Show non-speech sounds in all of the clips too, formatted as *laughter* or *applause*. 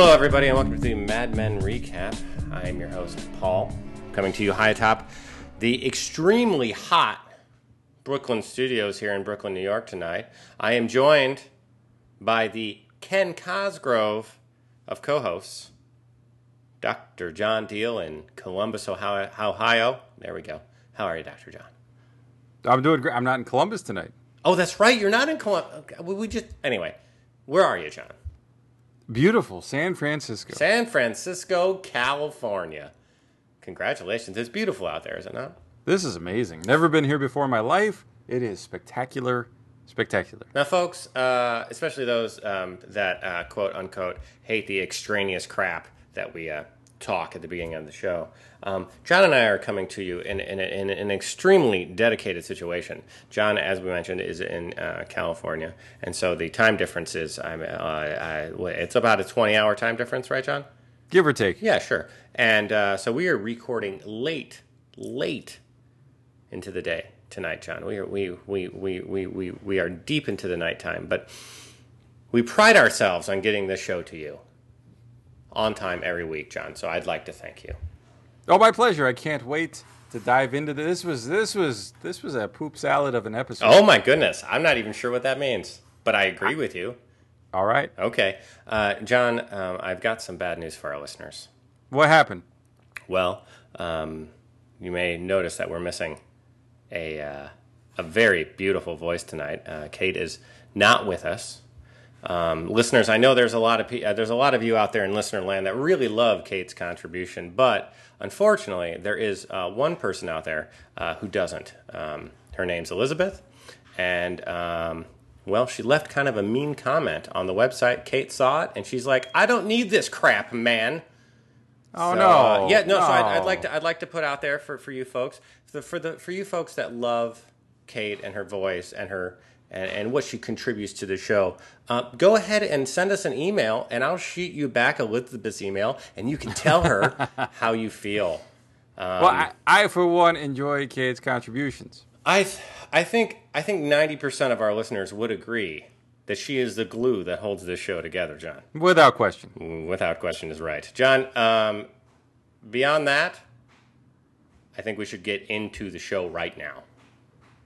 Hello, everybody, and welcome to the Mad Men Recap. I am your host, Paul, coming to you high atop the extremely hot Brooklyn studios here in Brooklyn, New York tonight. I am joined by the Ken Cosgrove of co hosts, Dr. John Deal in Columbus, Ohio. Ohio. There we go. How are you, Dr. John? I'm doing great. I'm not in Columbus tonight. Oh, that's right. You're not in Columbus. We just, anyway, where are you, John? Beautiful San Francisco. San Francisco, California. Congratulations. It's beautiful out there, is it not? This is amazing. Never been here before in my life. It is spectacular. Spectacular. Now, folks, uh, especially those um, that uh, quote unquote hate the extraneous crap that we uh, talk at the beginning of the show, um, John and I are coming to you in, in, in, in, an extremely dedicated situation. John, as we mentioned, is in uh, California, and so the time difference is I'm, uh, I, it's about a 20 hour time difference, right, John? Give or take. Yeah, sure. And uh, so we are recording late, late into the day tonight, John. We are we we, we, we, we, we are deep into the nighttime, but we pride ourselves on getting this show to you on time every week, John. So I'd like to thank you. Oh, my pleasure. I can't wait to dive into this. this was this was this was a poop salad of an episode. Oh my goodness. I'm not even sure what that means, but I agree with you. All right. Okay. Uh, John, um, I've got some bad news for our listeners. What happened? Well, um, you may notice that we're missing a uh, a very beautiful voice tonight. Uh, Kate is not with us. Um, listeners, I know there's a lot of uh, there's a lot of you out there in listener land that really love Kate's contribution, but unfortunately, there is uh, one person out there uh, who doesn't. Um, her name's Elizabeth, and um, well, she left kind of a mean comment on the website. Kate saw it, and she's like, "I don't need this crap, man." Oh so, no! Uh, yeah, no. no. So I'd, I'd, like to I'd like to put out there for, for you folks for the, for the for you folks that love Kate and her voice and her and, and what she contributes to the show. Uh, go ahead and send us an email, and I'll shoot you back a Elizabeth's email, and you can tell her *laughs* how you feel. Um, well, I, I, for one enjoy Kate's contributions. I th- I think I think ninety percent of our listeners would agree that she is the glue that holds this show together, John. Without question. Without question is right. John, um, beyond that, I think we should get into the show right now.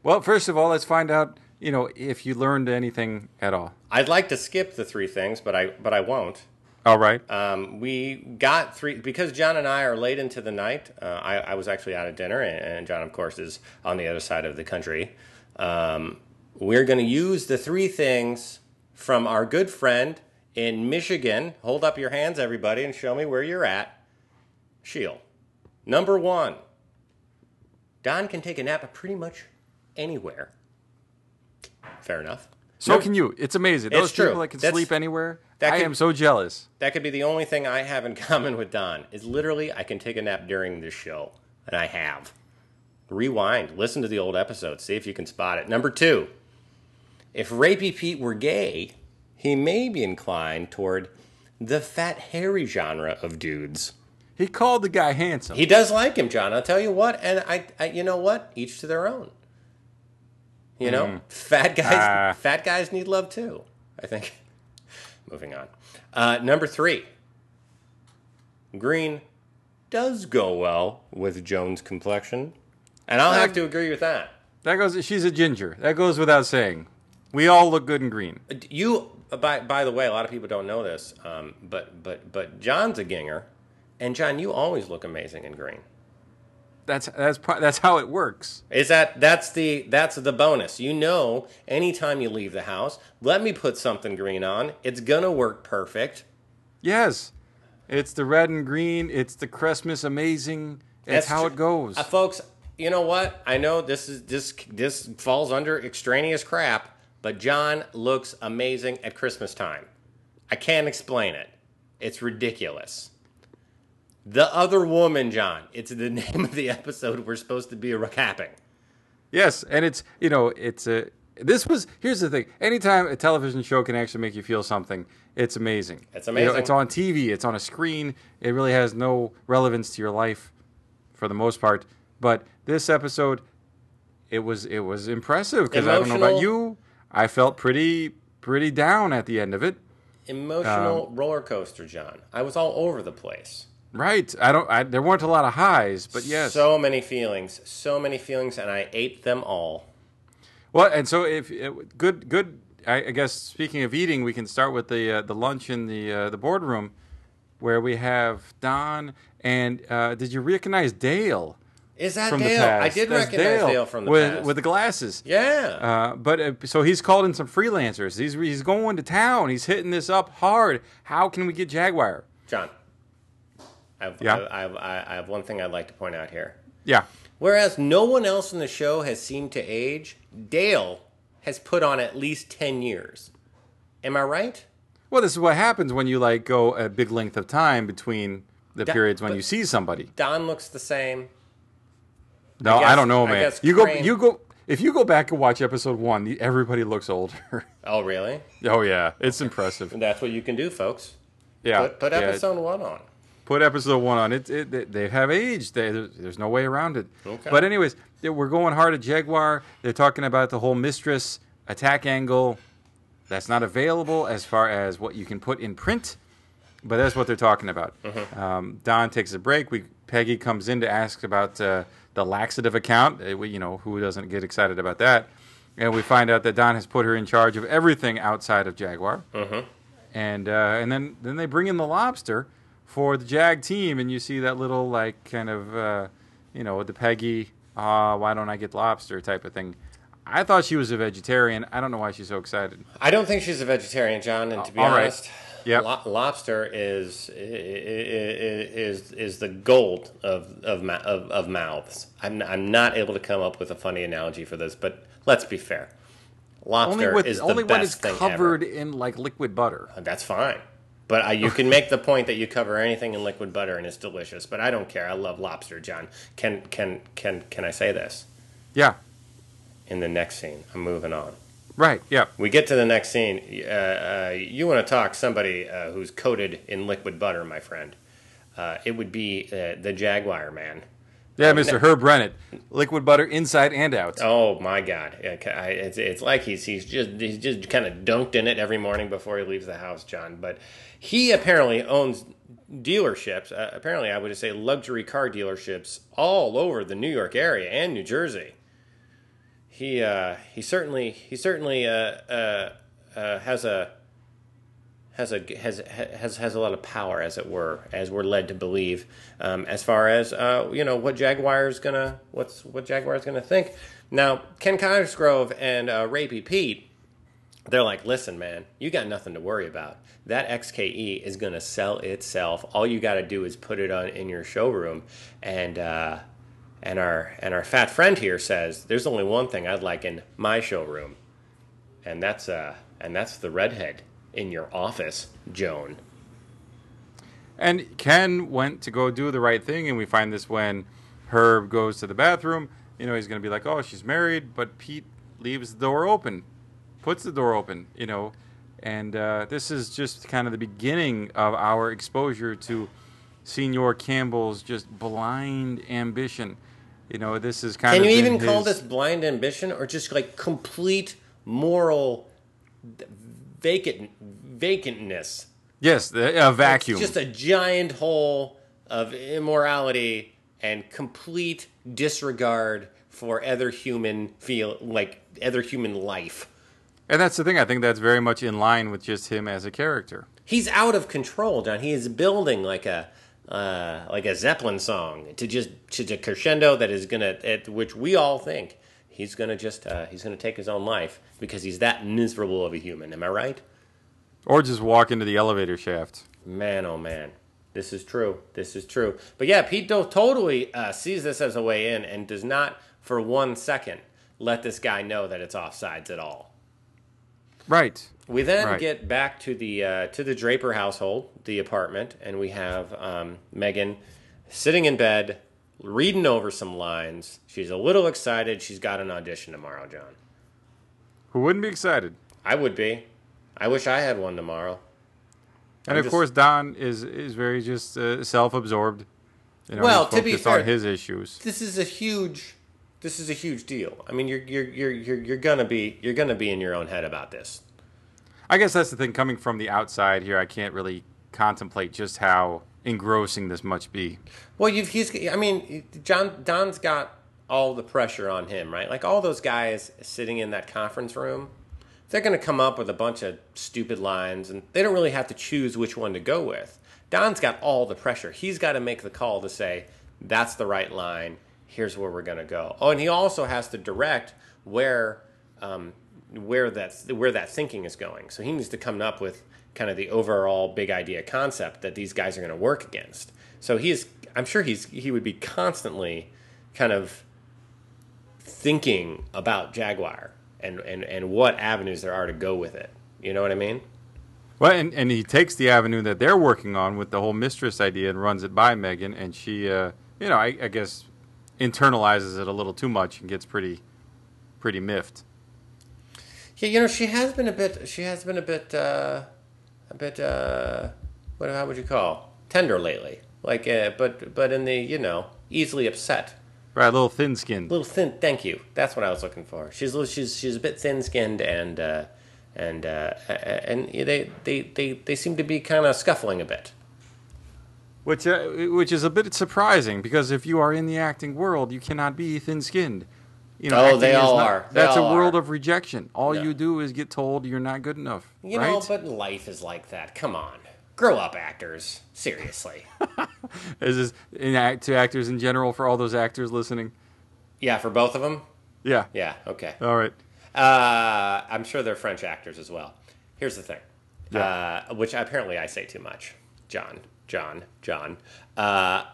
Well, first of all, let's find out, you know, if you learned anything at all. I'd like to skip the three things, but I but I won't. All right. Um, we got three because John and I are late into the night. Uh, I, I, was actually out at dinner, and, and, John, of course, is on the other side of the country. Um, we're going to use the three things from our good friend in Michigan. Hold up your hands, everybody, and show me where you're at. Sheil. Number one, Don can take a nap pretty much anywhere. Fair enough. So can you. It's amazing. Those it's people true. that can That's, sleep anywhere. That I could, am so jealous. That could be the only thing I have in *laughs* common with Don. Is literally I can take a nap during this show, and I have. Rewind, listen to the old episodes, see if you can spot it. Number two, if Rapey Pete were gay, he may be inclined toward the fat, hairy genre of dudes. He called the guy handsome. He does like him, John. I'll tell you what, and I, I you know what? Each to their own. You know, mm. fat guys, uh. fat guys need love too. I think. *laughs* Moving on. Uh, number three. Green does go well with Joan's complexion, and I'll have to agree with that. That goes. She's a ginger. That goes without saying. We all look good in green. Uh, you, by by the way, a lot of people don't know this, um, but but but John's a ginger, and John, you always look amazing in green. That's that's that's how it works. Is that that's the that's the bonus? You know, anytime you leave the house, let me put something green on. It's gonna work perfect. Yes, it's the red and green. It's the Christmas amazing. It's that's how tr- it goes, uh, folks. You know what? I know this is this this falls under extraneous crap but John looks amazing at Christmas time. I can't explain it. It's ridiculous. The other woman, John. It's the *laughs* name of the episode we're supposed to be recapping. Yes, and it's you know it's a this was here's the thing. Anytime a television show can actually make you feel something, it's amazing. It's amazing. You know, it's on TV. It's on a screen. It really has no relevance to your life, for the most part. But this episode, it was it was impressive because I don't know about you. I felt pretty pretty down at the end of it. emotional Um, roller coaster, John. I was all over the place. Right. I don't. I, there weren't a lot of highs, but yes. So many feelings, so many feelings, and I ate them all. Well, and so if it, good, good. I, I guess speaking of eating, we can start with the uh, the lunch in the uh, the boardroom, where we have Don and uh, did you recognize Dale Is that from Dale? the past? I did That's recognize Dale, from the with, past. with the glasses. yeah. Uh, but uh, so he's called in some freelancers. He's he's going to town. He's hitting this up hard. How can we get Jaguar? John, I have, Yeah? I, I I have one thing I'd like to point out here. Yeah. Whereas no one else in the show has seemed to age, Dale has put on at least 10 years. Am I right? Well, this is what happens when you like go a big length of time between the That- periods when you see somebody. Don looks the same. No, I, guess- don't know, I man. You go, you go. If you go back and watch episode one, everybody looks older. *laughs* Oh, really? oh yeah, it's impressive. That's what you can do, folks. Yeah, Put, put yeah. episode one on. Put episode one on. It, it they- they have aged. They, there's, there's no way around it. Okay. But anyways, we're going hard at Jaguar. They're talking about the whole mistress attack angle. That's not available as far as what you can put in print, but that's what they're talking about. Mm-hmm. Um, Don takes a break. We Peggy comes in to ask about uh, the laxative account. Uh, we, you know who doesn't get excited about that? And we find out that Don has put her in charge of everything outside of Jaguar and uh, and then then they bring in the lobster for the Jag team, and you see that little like kind of uh, you know the Peggy, uh, why don't I get lobster type of thing. I thought she was a vegetarian. I don't know why she's so excited. I don't think she's a vegetarian, John. And to be All right. honest, Yep. lo- lobster is is is the gold of of, of of mouths. I'm I'm not able to come up with a funny analogy for this, but let's be fair. Lobster Only with is the only best when it's thing covered ever. in like liquid butter. That's fine. But you can make the point that you cover anything in liquid butter and it's delicious. But I don't care. I love lobster, John. Can can can can I say this? Yeah, In the next scene, I'm moving on. right. Yeah, We get to the next scene. Uh, uh, you want to talk somebody uh, who's coated in liquid butter, my friend? Uh, it would be uh, the Jaguar man. yeah, Mr. Herb Rennet, liquid butter inside and out. Oh my God! Yeah, ca- I- It's, it's like he's he's just he's just kind of dunked in it every morning before he leaves the house, John. But he apparently owns dealerships. Uh, apparently, I would just say luxury car dealerships all over the New York area and New Jersey. He uh, he certainly he certainly uh, uh, uh, has a has a has has has a lot of power, as it were, as we're led to believe, um, as far as uh, you know what Jaguar's gonna what's what Jaguar's gonna think. Now, Ken Cosgrove and uh, Rapey Pete, they're like, listen, man, you got nothing to worry about. That XKE is gonna sell itself. All you got to do is put it on in your showroom, and uh, and our and our fat friend here says there's only one thing I'd like in my showroom, and that's uh and that's the redhead in your office, Joan. And Ken went to go do the right thing, and we find this when Herb goes to the bathroom. You know, he's going to be like, oh, she's married, but Pete leaves the door open, puts the door open, you know. And uh, this is just kind of the beginning of our exposure to Senor Campbell's just blind ambition. You know, this is kind Can of. Can you even call this blind ambition or just like complete moral vacant vacantness? Yes, the, a vacuum. Just a giant hole of immorality and complete disregard for other human feel like other human life. And that's the thing. I think that's very much in line with just him as a character. He's out of control, John. He is building like a uh, like a Zeppelin song to just to a crescendo that is gonna at which we all think he's gonna just uh, he's gonna take his own life because he's that miserable of a human. Am I right? Or just walk into the elevator shaft. Man, oh man, this is true. This is true. But yeah, Pete Do- totally uh, sees this as a way in and does not for one second let this guy know that it's offsides at all. Right. We then Right. get back to the uh, to the Draper household, the apartment, and we have um, Megan sitting in bed, reading over some lines. She's a little excited. She's got an audition tomorrow, John. Who wouldn't be excited? I would be. I wish I had one tomorrow. And I'm of just- course, Don is is very just uh, self-absorbed. You know, Well, to be fair- on his issues. This is a huge. This is a huge deal. I mean, you're you're you're you're, you're gonna be you're gonna be in your own head about this. I guess that's the thing. Coming from the outside here, I can't really contemplate just how engrossing this must be. Well, you've he's. I mean, John Don's got all the pressure on him, right? Like all those guys sitting in that conference room, they're going to come up with a bunch of stupid lines, and they don't really have to choose which one to go with. Don's got all the pressure. He's got to make the call to say that's the right line. Here's where we're going to go. Oh, and he also has to direct where um, where that where that thinking is going. So he needs to come up with kind of the overall big idea concept that these guys are going to work against. So he's I'm sure he's he would be constantly kind of thinking about Jaguar and, and, and what avenues there are to go with it. You know what I mean? Well, and, and he takes the avenue that they're working on with the whole mistress idea and runs it by Megan, and she, uh, you know, I, I guess internalizes it a little too much and gets pretty, pretty miffed. Yeah, you know, she has been a bit. She has been a bit, uh, a bit. Uh, what? How would you call tender lately? Like, uh, but but in the you know easily upset. Right, a little thin skinned. A little thin. Thank you. That's what I was looking for. She's a little, she's she's a bit thin skinned and uh, and uh, and they they they they seem to be kind of scuffling a bit. Which uh, which is a bit surprising because if you are in the acting world, you cannot be thin skinned. You know, oh, they all not, are. They that's all a world are. of rejection. All you do is get told you're not good enough. You right? know, but life is like that. Come on, grow up, actors. Seriously. *laughs* is this in act, to actors in general for all those actors listening? Yeah, for both of them. Yeah. Yeah. Okay. All right. Uh, I'm sure they're French actors as well. Here's the thing, yeah. uh, which apparently I say too much. John, John, John. Uh,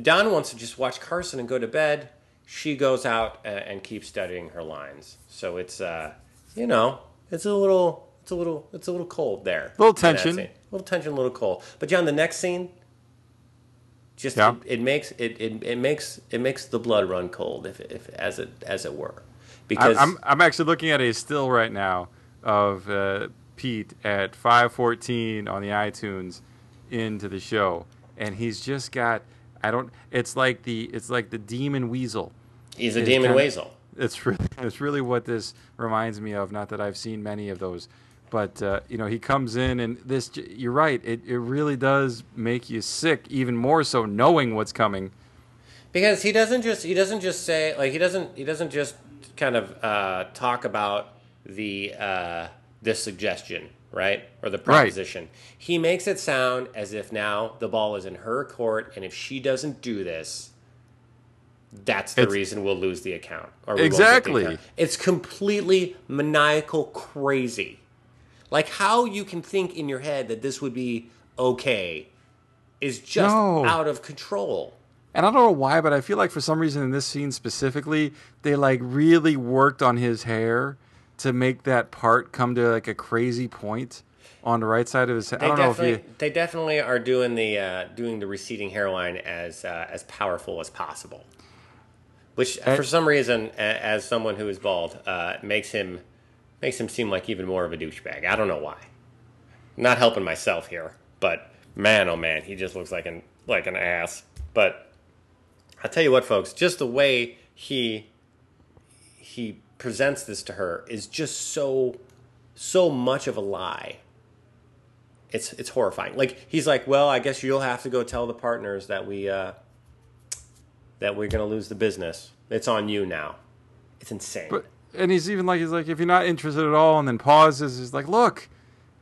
Don wants to just watch Carson and go to bed she goes out and, and keeps studying her lines. So it's uh, you know, it's a little, it's a little, it's a little cold there. A little tension. A little tension, a little cold. But John, the next scene, just yeah. it, it, makes it, it it makes it makes the blood run cold, if if as it as it were. Because I'm I'm actually looking at a still right now of uh, Pete at 5:14 on the iTunes into the show, and he's just got I don't. It's like the it's like the demon weasel. He's a it's demon kinda, weasel. It's really *laughs* it's really what this reminds me of. Not that I've seen many of those, but uh, you know he comes in and this. You're right. It it really does make you sick, even more so knowing what's coming. Because he doesn't just he doesn't just say like he doesn't he doesn't just kind of uh, talk about the uh, this suggestion right? Or the proposition. Right. He makes it sound as if now the ball is in her court, and if she doesn't do this, that's the it's, reason we'll lose the account. Or exactly. Account. It's completely maniacal crazy. Like how you can think in your head that this would be okay is just no. out of control. And I don't know why, but I feel like for some reason in this scene specifically, they like really worked on his hair to make that part come to like a crazy point on the right side of his head. I don't know if you. They definitely are doing the uh, doing the receding hairline as uh, as powerful as possible, which and, for some reason, as someone who is bald, uh, makes him makes him seem like even more of a douchebag. I don't know why. not helping myself here, but man, oh man, he just looks like an like an ass. But I tell you what, folks, just the way he he presents this to her is just so so much of a lie. It's it's horrifying. Like he's like, well, I guess you'll have to go tell the partners that we uh, that we're going to lose the business. It's on you now. It's insane. But and he's even like he's like if you're not interested at all, and then pauses. He's like, look,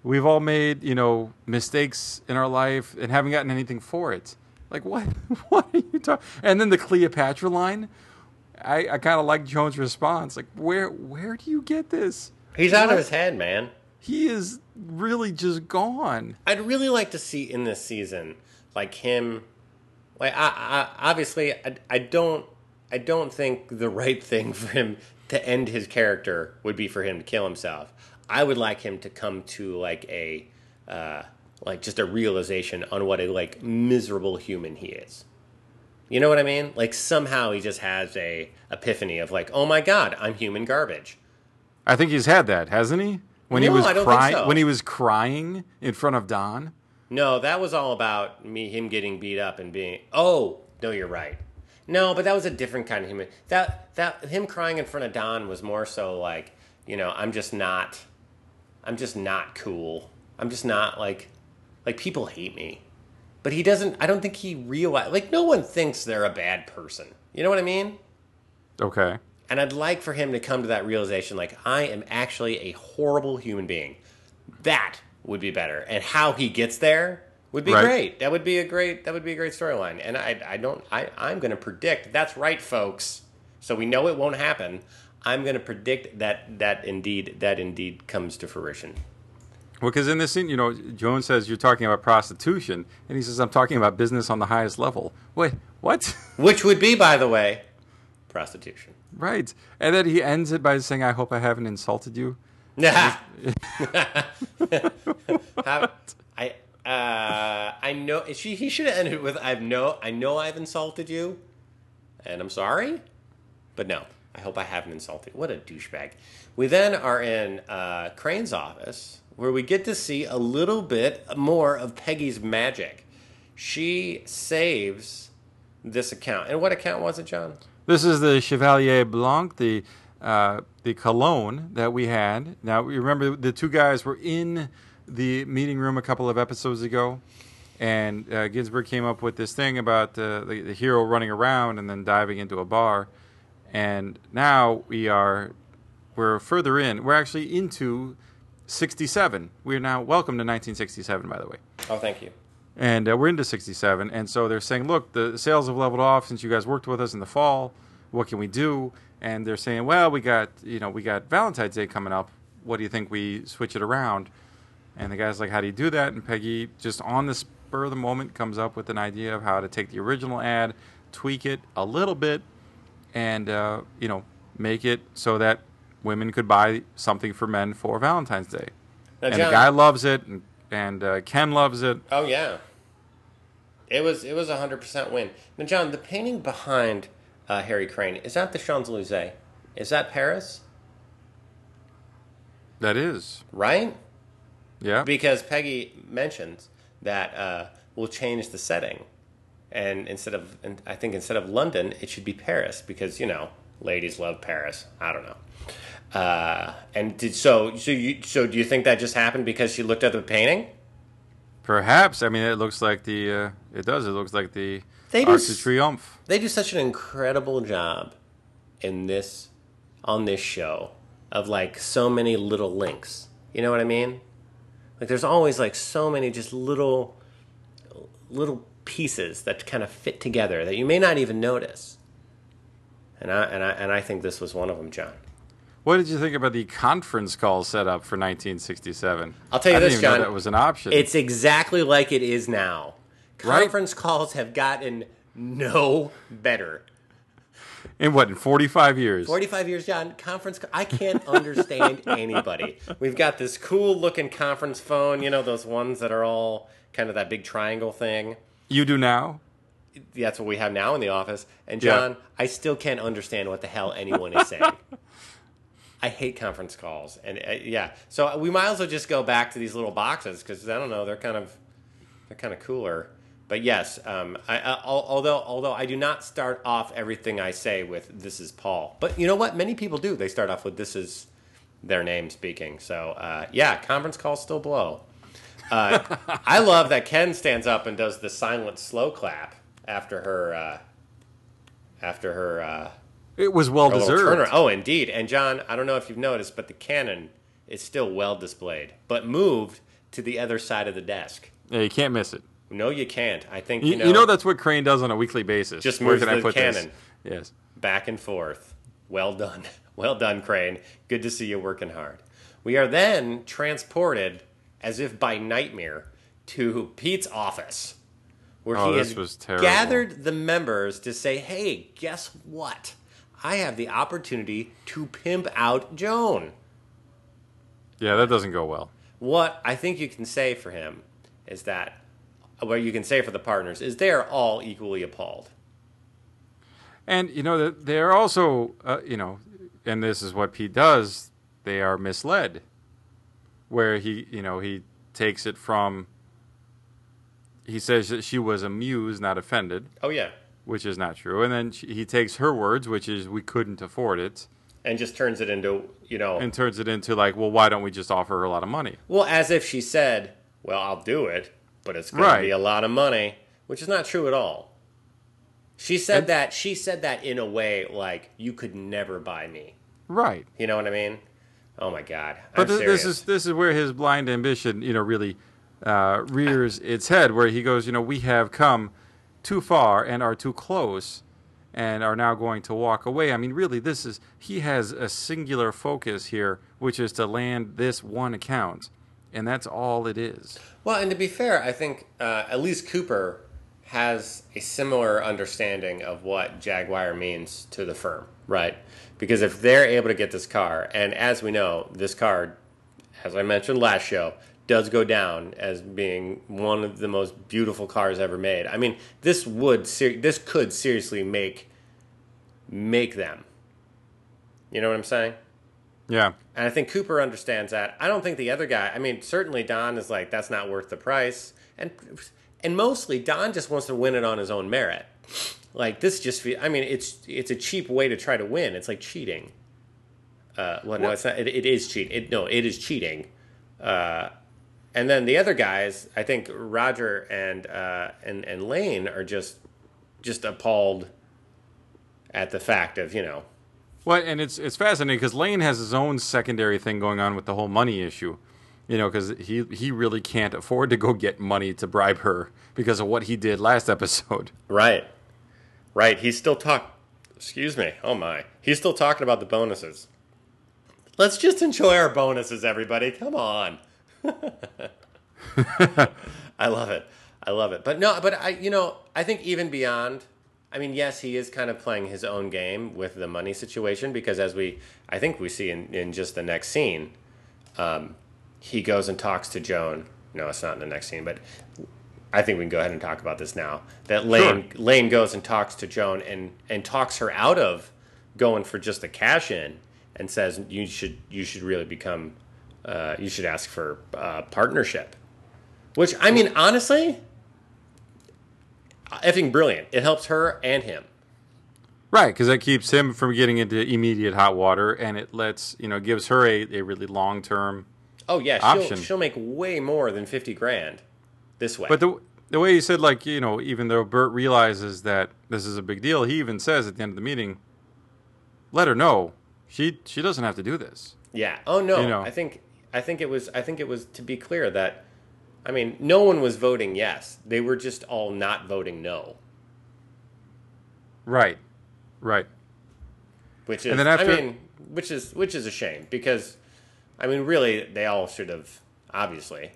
we've all made you know mistakes in our life and haven't gotten anything for it. Like what? *laughs* What are you talking? And then the Cleopatra line I, I kind of like Joan's response. Like, where where do you get this? He's out of his head, man. He is really just gone. I'd really like to see in this season, like him. Like, I, I obviously, I, I don't, I don't think the *laughs* right thing for him to end his character would be for him to kill himself. I would like him to come to like a, uh, like just a realization on what a like miserable human he is. You know what I mean? Like somehow he just has a epiphany of like, oh my god, I'm human garbage. I think he's had that, hasn't he? When no, he was crying, so. when he was crying in front of Don. No, that was all about me, him getting beat up and being. Oh no, you're right. No, but that was a different kind of human. That that him crying in front of Don was more so like, you know, I'm just not. I'm just not cool. I'm just not like like people hate me. But he doesn't I don't think he realize like no one thinks they're a bad person. You know what I mean? Okay. And I'd like for him to come to that realization like I am actually a horrible human being. That would be better. And how he gets there would be Right. great. That would be a great that would be a great storyline. And I I don't I I'm going to predict that's right folks. So we know it won't happen. I'm going to predict that that indeed that indeed comes to fruition. Well, because in this scene, you know, Joan says you're talking about prostitution, and he says I'm talking about business on the highest level. Wait, what? *laughs* Which would be by the way prostitution. right. And then he ends it by saying, "I hope I haven't insulted you." *laughs* *laughs* How, I uh, I know she he should have ended with I've no I know I've insulted you, and I'm sorry, but no, I hope I haven't insulted. you. What a douchebag. We then are in uh, Crane's office where we get to see a little bit more of Peggy's magic. She saves this account, and what account was it, John? This is the Chevalier Blanc, the uh, the cologne that we had. Now, you remember the two guys were in the meeting room a couple of episodes ago, and uh, Ginsberg came up with this thing about uh, the, the hero running around and then diving into a bar. And now we are we're further in. We're actually into 67. We're now welcome to 1967, by the way. Oh, thank you. and uh, we're into 67 and so they're saying look the sales have leveled off since you guys worked with us in the fall. What can we do? And they're saying well we got you know we got valentine's day coming up. What do you think we switch it around? And the guy's like how do you do that? And peggy just on the spur of the moment comes up with an idea of how to take the original ad tweak it a little bit and uh, you know make it so that women could buy something for men for valentine's day Now, and John- the guy loves it and, and uh, ken loves it Oh yeah. It was it was a hundred percent win. Now, John, the painting behind uh, Harry Crane is that the Champs Elysees? Is that Paris? that is Right? Yeah. Because Peggy mentions that uh, we'll change the setting, and instead of and I think instead of London, it should be Paris because you know ladies love Paris. I don't know. Uh, and did so so you so do you think that just happened because she looked at the painting? Perhaps. I mean, it looks like the. Uh, it does. It looks like the They do Arc de Triomphe. they do such an incredible job in this on this show of like so many little links. You know what I mean? Like there's always like so many just little little pieces that kind of fit together that you may not even notice. And I and I and I think this was one of them, John. What did you think about the conference call set up for 1967? I'll tell you I this, John. that was an option. It's exactly like it is now. Right. Conference calls have gotten no better. in what in 45 years? 45 years, John. Conference. I can't understand *laughs* anybody. We've got this cool looking conference phone. You know those ones that are all kind of that big triangle thing. You do now. That's what we have now in the office. And Yeah. John, I still can't understand what the hell anyone is saying. *laughs* I hate conference calls, and uh, yeah, so we might as well just go back to these little boxes because I don't know, they're kind of they're kind of cooler. But yes, um, I, I, although although I do not start off everything I say with "This is Paul," but you know what? Many people do. They start off with "This is their name speaking." So uh, yeah, conference calls still blow. Uh, *laughs* I love that Ken stands up and does the silent slow clap after her uh, after her. It was well oh, little deserved. Oh, indeed. And John, I don't know if you've noticed, but the cannon is still well displayed, but moved to the other side of the desk. Yeah, you can't miss it. No, you can't. I think You, you know, you know that's what Crane does on a weekly basis. Just Where moves can I put cannon. this? Yes. back and forth. Well done. *laughs* Well done, Crane. Good to see you working hard. We are then transported, as if by nightmare, to Pete's office, where Oh, he has gathered the members to say, hey, guess what? I have the opportunity to pimp out Joan. Yeah, that doesn't go well. What I think you can say for him is that, what you can say for the partners is they're all equally appalled. And you know that they're also, uh, you know, and this is what Pete does. They are misled, where he, you know, he takes it from. He says that she was amused, not offended, Oh, yeah. Which is not true. And then she, he takes her words, which is we couldn't afford it, and just turns it into you know and turns it into like, well, why don't we just offer her a lot of money? well as if she said, "Well, I'll do it, but it's going Right. to be a lot of money," which is not true at all. She said And- that she said that in a way like you could never buy me. Right. You know what I mean? Oh my god! But I'm th- this is this is where his blind ambition, you know, really uh, rears its head. Where he goes, you know, we have come too far and are too close, and are now going to walk away. I mean, really, this is he has a singular focus here, which is to land this one account, and that's all it is. Well, and to be fair, I think uh, at least Cooper has a similar understanding of what Jaguar means to the firm, right? Because if they're able to get this car, and as we know, this car, as I mentioned last show, does go down as being one of the most beautiful cars ever made. I mean, this would ser- this could seriously make make them. You know what I'm saying? Yeah. And I think Cooper understands that. I don't think the other guy. I mean, certainly Don is like, that's not worth the price, and and mostly Don just wants to win it on his own merit. Like this, just fe- I mean, it's it's a cheap way to try to win. It's like cheating. Uh, well, no, it's not. It, it is cheat. It, no, it is cheating. Uh, and then the other guys, I think Roger and uh, and and Lane are just just appalled at the fact of you know Well, and it's it's fascinating because Lane has his own secondary thing going on with the whole money issue. You know, because he he really can't afford to go get money to bribe her because of what he did last episode. *laughs* Right. Right. He's still talk. Excuse me. Oh my. He's still talking about the bonuses. Let's just enjoy our bonuses, everybody. Come on. *laughs* I love it. I love it. But no, but I, you know, I think even beyond. I mean, yes, he is kind of playing his own game with the money situation because, as we, I think we see in, in just the next scene, um, he goes and talks to Joan. No, it's not in the next scene, but I think we can go ahead and talk about this now. That Lane Lane goes and talks to Joan and and talks her out of going for just a cash in and says you should you should really become uh, you should ask for uh, partnership. Which I mean honestly, effing brilliant. It helps her and him. Right, because that keeps him from getting into immediate hot water, and it lets you know gives her a, a really long term. Oh yeah, she'll Option. she'll make way more than fifty grand this way. But the the way you said, like you know, even though Bert realizes that this is a big deal, he even says at the end of the meeting, "Let her know she she doesn't have to do this." Yeah. Oh no. You know. I think I think it was I think it was to be clear that I mean no one was voting yes. They were just all not voting no. Right, right. Which is And then after- I mean which is which is a shame because I mean really they all should have obviously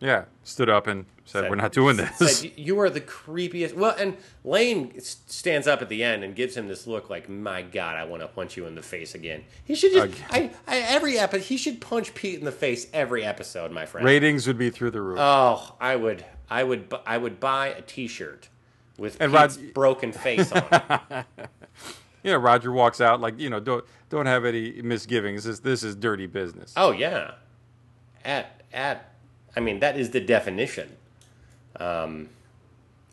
Yeah, stood up and said, said- "We're not doing this." said, you are the creepiest. Well, and Lane stands up at the end and gives him this look like, "My God, I want to punch you in the face again." He should just I, I every episode he should punch Pete in the face every episode, my friend. Ratings would be through the roof. Oh, I would, I would, I would buy a T-shirt with And Pete's Rod- broken face on. it. *laughs* you know, Roger walks out like you know, don't don't have any misgivings. This this is dirty business. oh yeah, at at, I mean that is the definition. Um,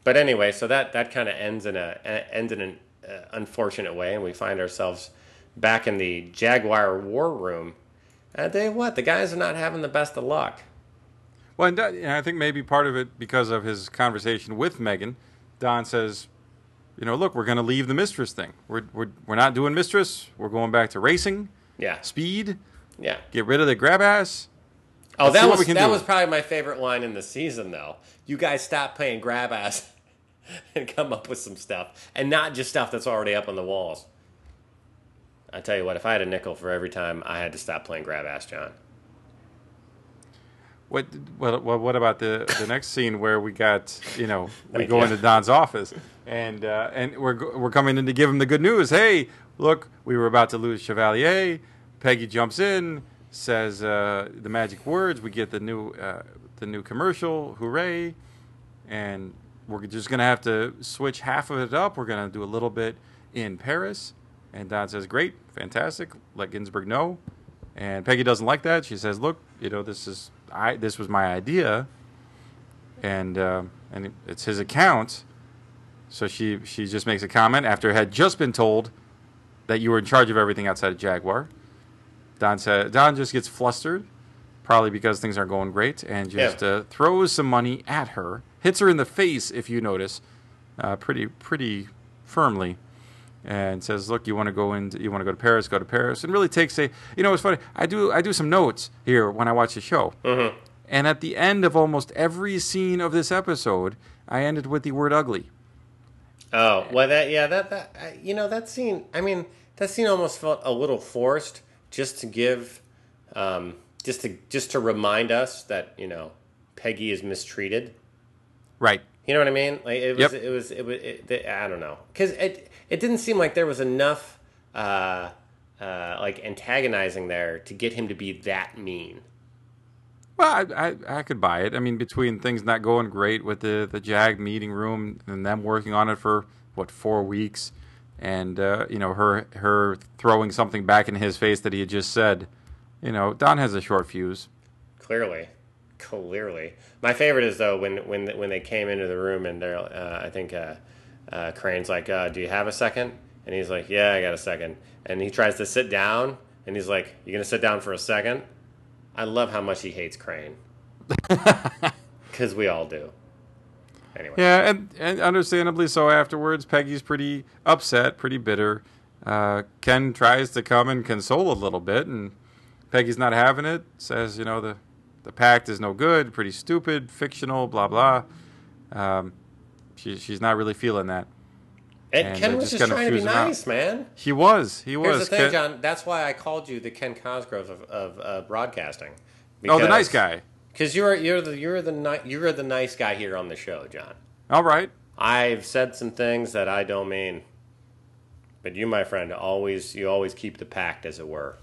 but anyway, so that that kind of ends in a ends in an uh, unfortunate way, and we find ourselves back in the Jaguar war room. And I tell you what, the guys are not having the best of luck. Well, and, and I think maybe part of it because of his conversation with Megan, Don says, you know, look, we're going to leave the mistress thing. We're, we're, we're not doing mistress. We're going back to racing, Yeah, speed, yeah. get rid of the grab ass. Oh, Let's that was that do. was probably my favorite line in the season, though. You guys stop playing grab ass *laughs* and come up with some stuff, and not just stuff that's already up on the walls. I tell you what, if I had a nickel for every time I had to stop playing grab ass, John. What, what, what, about the, the *laughs* next scene where we got, you know, *laughs* we go into Don's office and uh, and we're, we're coming in to give him the good news. Hey, look, we were about to lose Chevalier. Peggy jumps in, says uh, the magic words. We get the new uh, the new commercial. Hooray! And we're just gonna have to switch half of it up. We're gonna do a little bit in Paris. And Don says, "Great, fantastic. Let Ginsberg know." And Peggy doesn't like that. She says, "Look, you know, this is I. This was my idea, and uh, and it's his account." So she she just makes a comment after it had just been told that you were in charge of everything outside of Jaguar. Don said Don just gets flustered, probably because things aren't going great, and just Yeah. uh, throws some money at her, hits her in the face, if you notice, uh, pretty pretty firmly, and says, "Look, you want to go in? You want to go to Paris? Go to Paris." And really takes a. You know, it's funny. I do I do some notes here when I watch the show, Mm-hmm. and at the end of almost every scene of this episode, I ended with the word "ugly." Oh well, that yeah, that that you know that scene. I mean, that scene almost felt a little forced, just to give, um, just to just to remind us that you know Peggy is mistreated. Right. You know what I mean? Like it was, Yep. it was, it was. It, the- I don't know, because it it didn't seem like there was enough, uh, uh, like antagonizing there to get him to be that mean. Well, I, I I could buy it. I mean, between things not going great with the the Jag meeting room and them working on it for what four weeks, and uh, you know her her throwing something back in his face that he had just said, you know, Don has a short fuse. Clearly, clearly. My favorite is though when when when they came into the room and they're uh, I think uh, uh, Crane's like, uh, "Do you have a second? And he's like, "Yeah, I got a second. And he tries to sit down, and he's like, "You gonna sit down for a second? I love how much he hates Crane, *laughs* because we all do. Anyway, Yeah, and, and understandably so. Afterwards, Peggy's pretty upset, pretty bitter. Uh, Ken tries to come and console a little bit, and Peggy's not having it. Says, you know, the the pact is no good, pretty stupid, fictional, blah blah. Um, she, she's not really feeling that. and and Ken was just just trying to be fuse out. nice, man. He was, he was. Here's the thing, Ken- John. That's why I called you the Ken Cosgrove of, of uh, broadcasting. oh, the nice guy. Because you're you're the you're the ni- you're the nice guy here on the show, John. All right. I've said some things that I don't mean, but you, my friend, always you always keep the pact, as it were.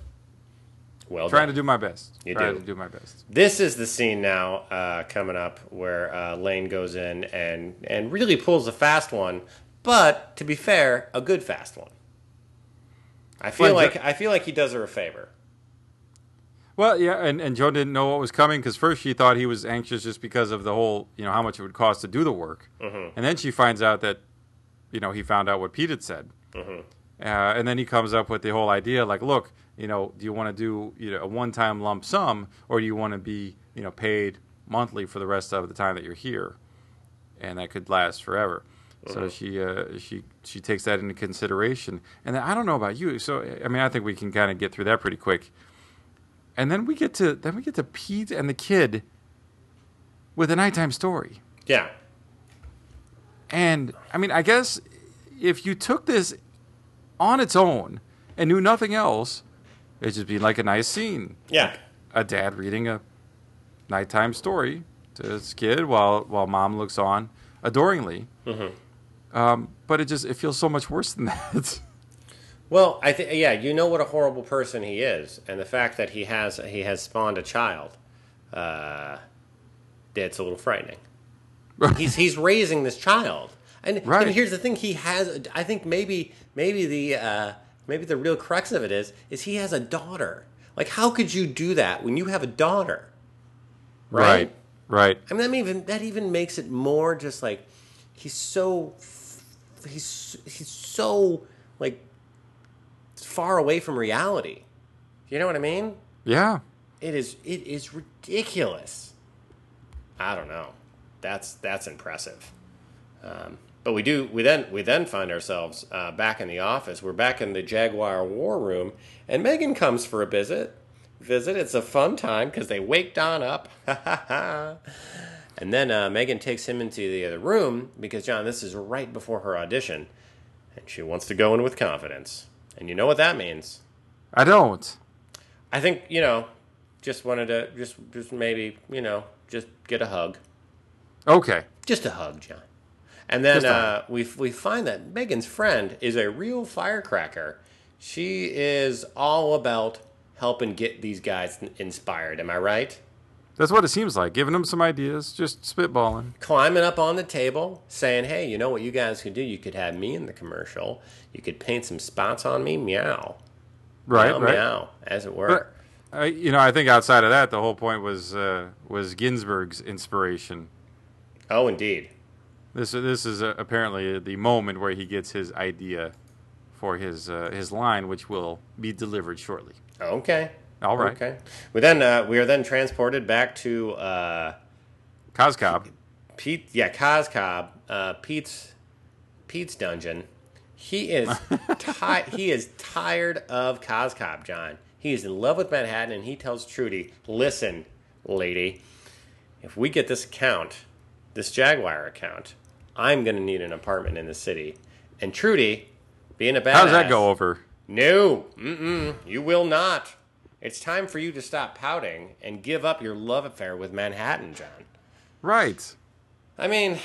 Well, Trying to do my best. You Trying do. to do my best. This is the scene now uh, coming up where uh, Lane goes in and and really pulls a fast one, but to be fair, a good fast one. I feel like I feel like he does her a favor. Well, yeah, and, and Joan didn't know what was coming because first she thought he was anxious just because of the whole, you know, how much it would cost to do the work. Mm-hmm. And then she finds out that, you know, he found out what Pete had said. Mm-hmm. Uh, and then he comes up with the whole idea like, look, you know, do you want to do you know, a one time lump sum or do you want to be, you know, paid monthly for the rest of the time that you're here? And that could last forever. Mm-hmm. So she uh, she she takes that into consideration. And then, I don't know about you. So I mean, I think we can kind of get through that pretty quick and then we get to then we get to Pete and the kid with a nighttime story. Yeah, And I mean, I guess if you took this on its own and knew nothing else, it'd just be like a nice scene. yeah, A dad reading a nighttime story to his kid while while mom looks on adoringly. Um, but it just it feels so much worse than *laughs* that. Well, I think yeah, you know what a horrible person he is, and the fact that he has he has spawned a child, uh, it's a little frightening. he's he's raising this child, and, Right. and here's the thing: he has. I think maybe maybe the uh, maybe the real crux of it is is he has a daughter. Like, how could you do that when you have a daughter? right. Right. I mean, that even that even makes it more just like he's so he's he's so like far away from reality. You know what I mean? Yeah. It is it is ridiculous. I don't know. That's that's impressive. Um, but we do we then we then find ourselves uh, back in the office. We're back in the Jaguar War Room, and Megan comes for a visit. Visit. It's a fun time because they wake Don up. *laughs* and then uh, Megan takes him into the other room because John, this is right before her audition, and she wants to go in with confidence. And you know what that means? I don't. I think you know, just wanted to just just maybe you know just get a hug, Okay. just a hug, John. And then uh, we we find that Megan's friend is a real firecracker. She is all about helping get these guys inspired. Am I right? That's what it seems like. Giving them some ideas, just spitballing. Climbing up on the table, saying, "Hey, you know what you guys could do? You could have me in the commercial. You could paint some spots on me, meow, Right, meow, right. meow, as it were." But uh, you know, I think outside of that, the whole point was uh, was Ginsberg's inspiration. oh, indeed. This this is uh, apparently the moment where he gets his idea for his uh, his line, which will be delivered shortly. Okay. All right. Okay. We then uh, we are then transported back to uh, Cos Cob. Pete. Yeah, Cobb. Uh, Pete's Pete's dungeon. He is *laughs* ti- he is tired of Cobb, John. He is in love with Manhattan, and he tells Trudy, "Listen, lady, if we get this account, this Jaguar account, I'm going to need an apartment in the city." And Trudy, being a badass, How does that go over? No, mm-mm, you will not. It's time for you to stop pouting and give up your love affair with Manhattan, John. Right. I mean,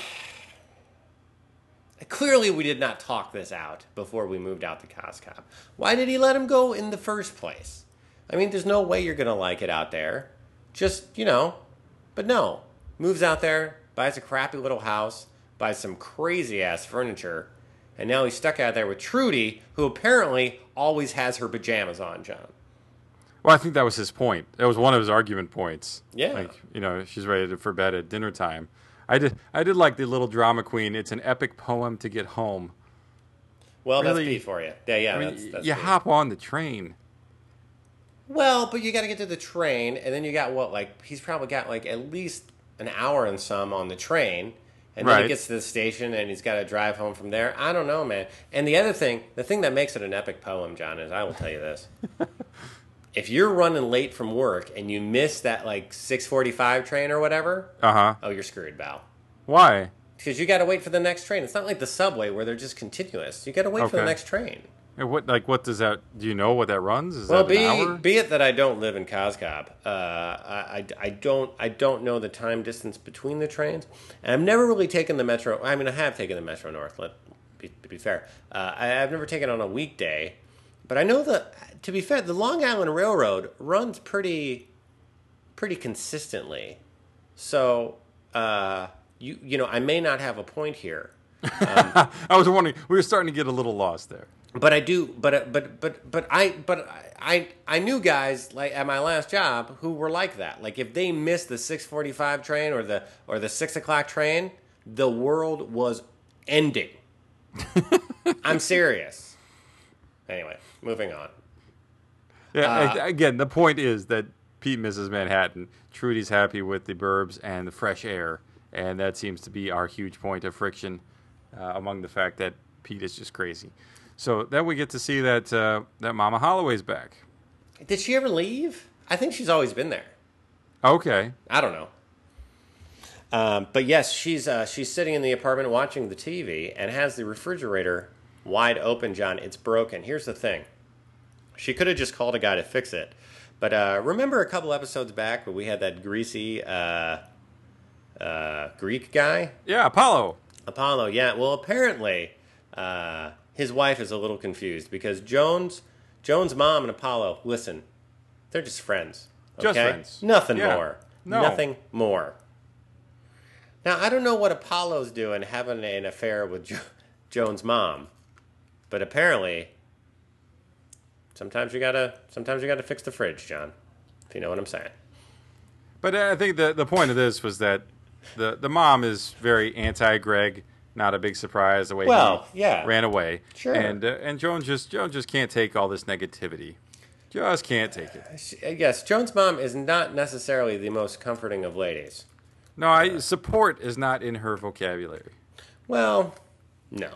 clearly we did not talk this out before we moved out to Cos Cob. Why did he let him go in the first place? I mean, there's no way you're going to like it out there. Just, you know, but no. Moves out there, buys a crappy little house, buys some crazy ass furniture, and now he's stuck out there with Trudy, who apparently always has her pajamas on, John. Well, I think that was his point. That was one of his argument points. Yeah. Like, you know, she's ready for bed at dinner time. I did I did like the little drama queen. It's an epic poem to get home. Well, Really? that's Pete for you. Yeah, yeah. I mean, that's, that's you Pete. hop on the train. Well, but you got to get to the train, and then you got what? Like he's probably got like at least an hour and some on the train, and then Right. he gets to the station, and he's got to drive home from there. I don't know, man. And the other thing, the thing that makes it an epic poem, John, is I will tell you this: *laughs* if you're running late from work and you miss that like six forty-five train or whatever, Uh huh. oh, you're screwed, Val. Why? Because you got to wait for the next train. It's not like the subway where they're just continuous. You got to wait for the next train. And What like what does that? Do you know what that runs? Is Well, that an be be it that I don't live in Cos Cob, uh, I, I, I don't I don't know the time distance between the trains, and I've never really taken the metro. I mean, I have taken the Metro North. Let be, to be fair, uh, I, I've never taken it on a weekday, but I know that to be fair, the Long Island Railroad runs pretty pretty consistently. So uh, you you know I may not have a point here. *laughs* I was wondering. We were starting to get a little lost there. But I do, but but but but I but I I knew guys like at my last job who were like that. Like if they missed the six forty five train or the or the six o'clock train, the world was ending. *laughs* I'm serious. Anyway, moving on. Yeah. Uh, again, the point is that Pete misses Manhattan. Trudy's happy with the burbs and the fresh air, and that seems to be our huge point of friction uh, among the fact that Pete is just crazy. So then we get to see that uh, that Mama Holloway's back. Did she ever leave? I think she's always been there. Okay. I don't know. Um, but yes, she's uh, she's sitting in the apartment watching the TV and has the refrigerator wide open. John, it's broken. Here's the thing: she could have just called a guy to fix it. But uh, remember a couple episodes back when we had that greasy uh, uh, Greek guy, Yeah, Apollo. Apollo? Yeah. Well, apparently uh, his wife is a little confused because Joan's, Joan's mom and Apollo, listen, they're just friends. Just okay? friends. Nothing Yeah. more. No. Nothing more. Now I don't know what Apollo's doing having an affair with jo- Joan's mom, but apparently, sometimes you gotta sometimes you gotta fix the fridge, John. If you know what I'm saying. But I think the the point of this was that the the mom is very anti Greg. Not a big surprise the way Well, he yeah. ran away. Sure. And uh, and Joan just Joan just can't take all this negativity. Just can't take it. She- uh, Yes, Joan's mom is not necessarily the most comforting of ladies. No, I support is not in her vocabulary. Well, no.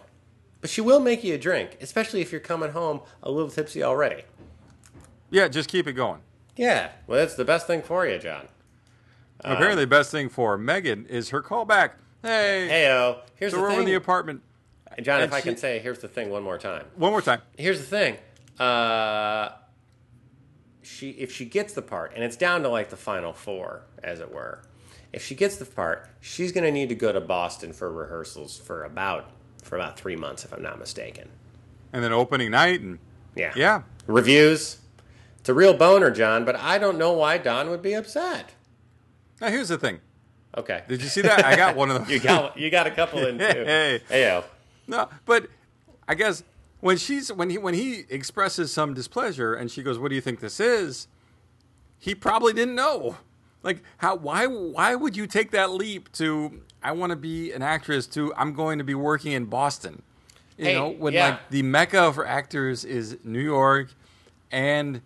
But she will make you a drink, especially if you're coming home a little tipsy already. Yeah, just keep it going. Yeah, well, that's the best thing for you, John. Apparently, the best thing for Megan is her callback. Hey, Heyo, here's so the we're thing. in the apartment. John, if and I can say, here's the thing one more time. One more time. Here's the thing. Uh, she if she gets the part, and it's down to like the final four, as it were. If she gets the part, she's going to need to go to Boston for rehearsals for about for about three months, if I'm not mistaken. And then opening night, and Yeah. yeah, Reviews. It's a real boner, John, but I don't know why Don would be upset. Now here's the thing. Okay. Did you see that? I got one of them. *laughs* You got you got a couple in too. *laughs* Hey. Heyo. No, but I guess when she's when he when he expresses some displeasure and she goes, "What do you think this is?" He probably didn't know. Like how why why would you take that leap to I want to be an actress too. I'm going to be working in Boston? You Hey, know, when yeah. like the mecca for actors is New York and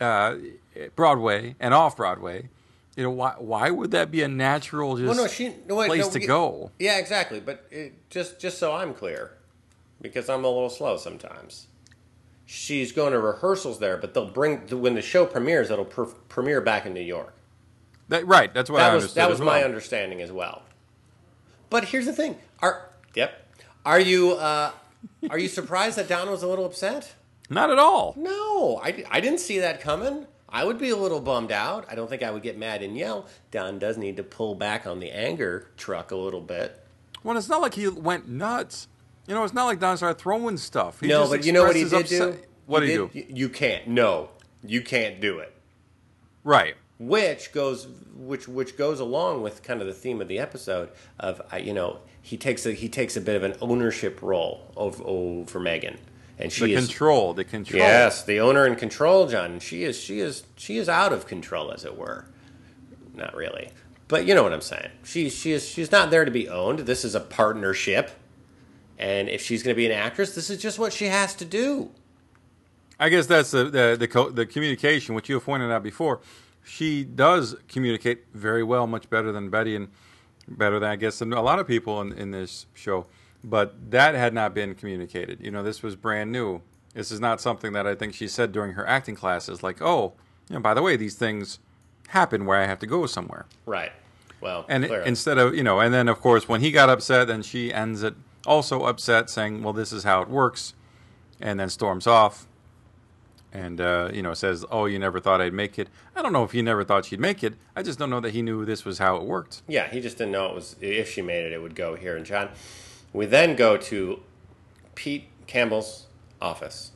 uh, Broadway and off Broadway. You know, why why would that be a natural just Well, no, she no, wait, place no, to go? Yeah, exactly. But it, just just so I'm clear, because I'm a little slow sometimes. She's going to rehearsals there, but they'll bring when the show premieres. It'll pre- premiere back in New York. That, right, that's what I that was understood. that was as my understanding as well. But here's the thing: are yep, are you uh, are you surprised that Don was a little upset? Not at all. No, I, I didn't see that coming. I would be a little bummed out. I don't think I would get mad and yell. Don does need to pull back on the anger truck a little bit. Well, it's not like he went nuts. You know, it's not like Don started throwing stuff. He no, just but you know what he did upset- do? What did he did- do? You can't. No, you can't do it. Right. Which goes, which which goes along with kind of the theme of the episode of uh, you know he takes a he takes a bit of an ownership role over, over Megan, and she The is control, the control. Yes, the owner and control, John. And she is she is she is out of control, as it were. Not really, but you know what I'm saying. She she is she's not there to be owned. This is a partnership, and if she's going to be an actress, this is just what she has to do. I guess that's the the the, co- the communication, which you have pointed out before. She does communicate very well, much better than Betty, and better than I guess than a lot of people in, in this show. But that had not been communicated. You know, this was brand new. This is not something that I think she said during her acting classes. Like, oh, you know, by the way, these things happen where I have to go somewhere. Right. Well, And clearly. instead of you know, and then of course when he got upset, then she ends it also upset, saying, "Well, this is how it works," and then storms off, and uh, you know says, "Oh, you never thought I'd make it." I don't know if he never thought she'd make it. I just don't know that he knew this was how it worked. Yeah, he just didn't know it was if she made it, it would go here. And John, we then go to Pete Campbell's office.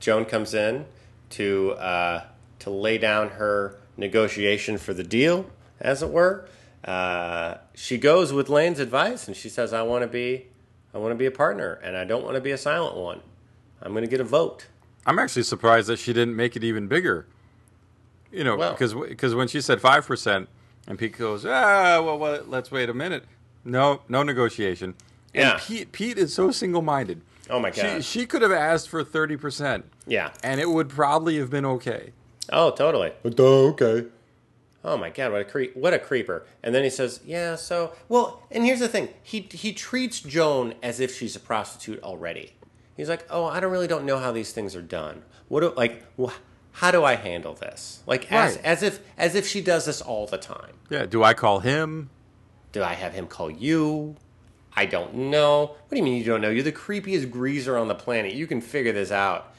Joan comes in to uh, to lay down her negotiation for the deal, as it were. Uh, she goes with Lane's advice, and she says, "I want to be, I want to be a partner, and I don't want to be a silent one. I'm going to get a vote." I'm actually surprised that she didn't make it even bigger. You know, because because when she said five percent, and Pete goes, "Ah, well, well, let's wait a minute." No, no negotiation. Yeah. And Pete Pete is so single-minded. Oh my She, god! she could have asked for 30%, yeah. and it would probably have been okay. Oh, totally. okay. Oh my god, what a creep! What a creeper! And then he says, "Yeah, so well." And here's the thing: he he treats Joan as if she's a prostitute already. He's like, "Oh, I don't really don't know how these things are done. What do like? Wh- how do I handle this? Like as Right. as if as if she does this all the time. Yeah, do I call him? Do I have him call you? I don't know. What do you mean you don't know? You're the creepiest greaser on the planet. You can figure this out.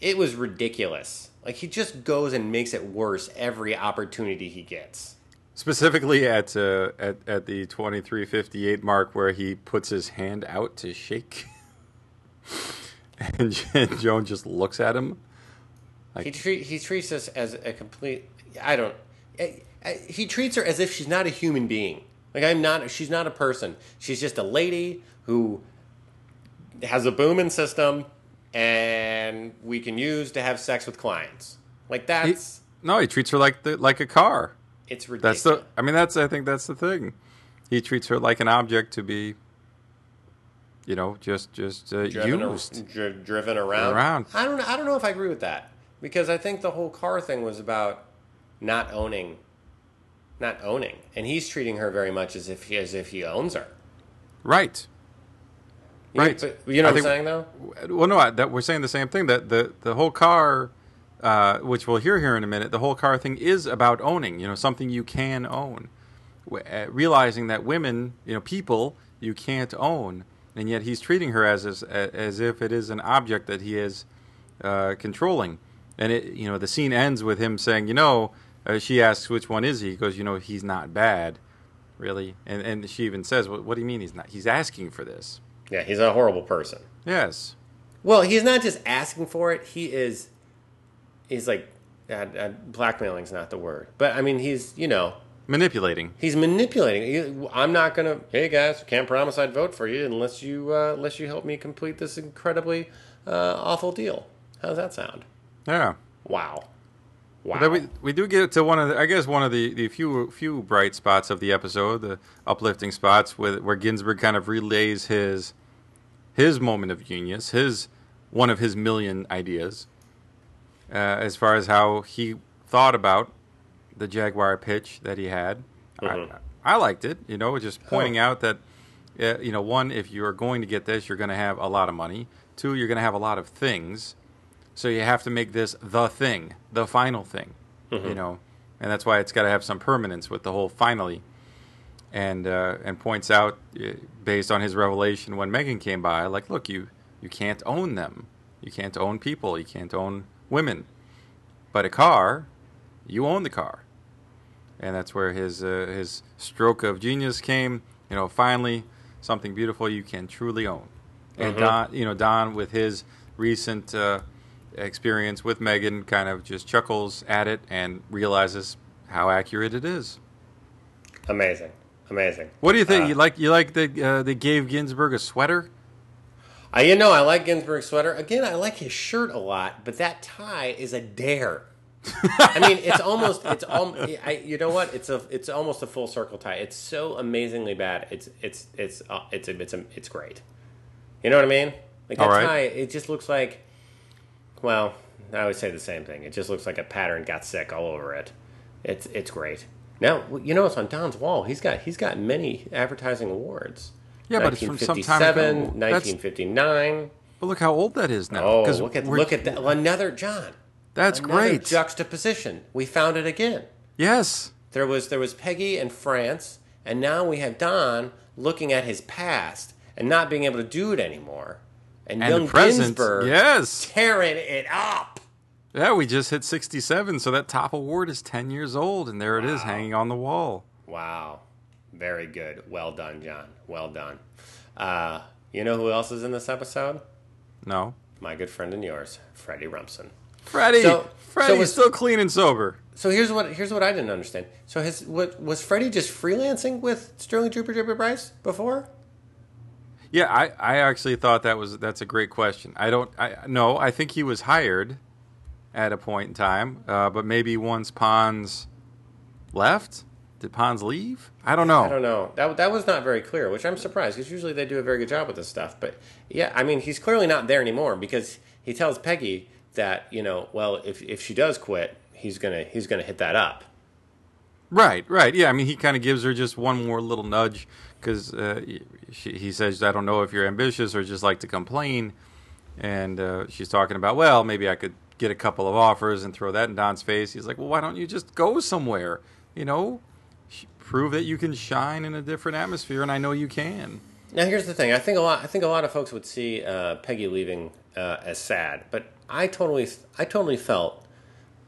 It was ridiculous. Like he just goes and makes it worse every opportunity he gets. Specifically at uh, at at the 2358 mark where he puts his hand out to shake. *laughs* *laughs* and Joan just looks at him. He treat, he treats us as a complete. I don't. I- I- He treats her as if she's not a human being. Like I'm not. She's not a person. She's just a lady who has a booming system, and we can use to have sex with clients. Like He- that's no, he treats her like the like a car. it's ridiculous. That's the I mean that's I think that's the thing. He treats her like an object to be you know, just just uh, driven, used. dri- driven around. Around. I don't. I don't know if I agree with that because I think the whole car thing was about not owning, not owning, and he's treating her very much as if he, as if he owns her. Right. You know- Right. but you know I what I'm saying though. Well, no, I- that we're saying the same thing. That the the whole car, uh, which we'll hear here in a minute, the whole car thing is about owning. You know, something you can own. W- uh, realizing that women, you know, people you can't own, and yet he's treating her as as, as if it is an object that he is uh, controlling. And it, you know, the scene ends with him saying, you know, uh, she asks which one is he. He goes, you know, he's not bad, really. And and she even says, what, what do you mean he's not? He's asking for this. Yeah, he's a horrible person. Yes. Well, he's not just asking for it. He is. He's like, uh, uh, blackmailing's not the word, but I mean, he's you know, Manipulating. he's manipulating. He- I'm not gonna. Hey guys, can't promise I'd vote for you unless you uh, unless you help me complete this incredibly uh, awful deal. How's that sound? Yeah. Wow. Wow. Then we we do get to one of the I guess one of the, the few few bright spots of the episode, the uplifting spots with where Ginsberg kind of relays his his moment of genius, his one of his million ideas, uh, as far as how he thought about the Jaguar pitch that he had. Mhm. I, I liked it. You know, just pointing Oh. out that, uh, you know, one, if you're going to get this, you're going to have a lot of money. Two, you're going to have a lot of things. So you have to make this the thing, the final thing. You know, and that's why it's got to have some permanence with the whole finally. And uh, and points out, uh, based on his revelation when Megan came by, like, look, you you can't own them. You can't own people. You can't own women. But a car, you own the car and that's where his uh, his stroke of genius came. You know, finally something beautiful you can truly own. And Mhm. Don, you know, Don with his recent uh, experience with Megan, kind of just chuckles at it and realizes how accurate it is. Amazing, amazing. What do you think? Uh, you like you like that uh, they gave Ginsberg a sweater? I, you know, I like Ginsberg's sweater. Again, I like his shirt a lot, but that tie is a dare. I mean, it's almost it's all. I, you know what? It's a it's almost a full circle tie. It's so amazingly bad. It's it's it's uh, it's a, it's a, it's great. You know what I mean? Like that right. tie, it just looks like. Well, I always say the same thing. It just looks like a pattern got sick all over it. It's it's great. Now you know it's on Don's wall. He's got he's got many advertising awards. Yeah, but it's from some time ago. 1957, That's- 1959. But look how old that is now. Oh, look at look at that! Another John. That's Another great. juxtaposition. We found it again. yes. There was there was Peggy and France, and now we have Don looking at his past and not being able to do it anymore, and, And young present. Ginsberg Yes. tearing it up. Yeah, we just hit 67, so that top award is 10 years old, and there it is hanging on the wall. Wow, very good. Well done, John. Well done. Uh, you know who else is in this episode? No. My good friend and yours, Freddie Rumsen. Freddie! So- Freddie's so was- still clean and sober. So here's what here's what I didn't understand. So his what was Freddie just freelancing with Sterling Trooper Trooper Price before? Yeah, I, I actually thought that was that's a great question. I don't I no, I think he was hired at a point in time, uh, but maybe once Pons left, did Pons leave? I don't know. I don't know. That that was not very clear, which I'm surprised because usually they do a very good job with this stuff. But yeah, I mean he's clearly not there anymore because he tells Peggy that you know well if if she does quit he's gonna he's gonna hit that up. Right, right. Yeah, I mean, he kind of gives her just one more little nudge because uh, he says, "I don't know if you're ambitious or just like to complain," and uh, she's talking about, "Well, maybe I could get a couple of offers and throw that in Don's face." He's like, "Well, why don't you just go somewhere? You know, prove that you can shine in a different atmosphere, and I know you can." Now here's the thing. I think a lot. I think a lot of folks would see uh, Peggy leaving uh, as sad, but I totally, I totally felt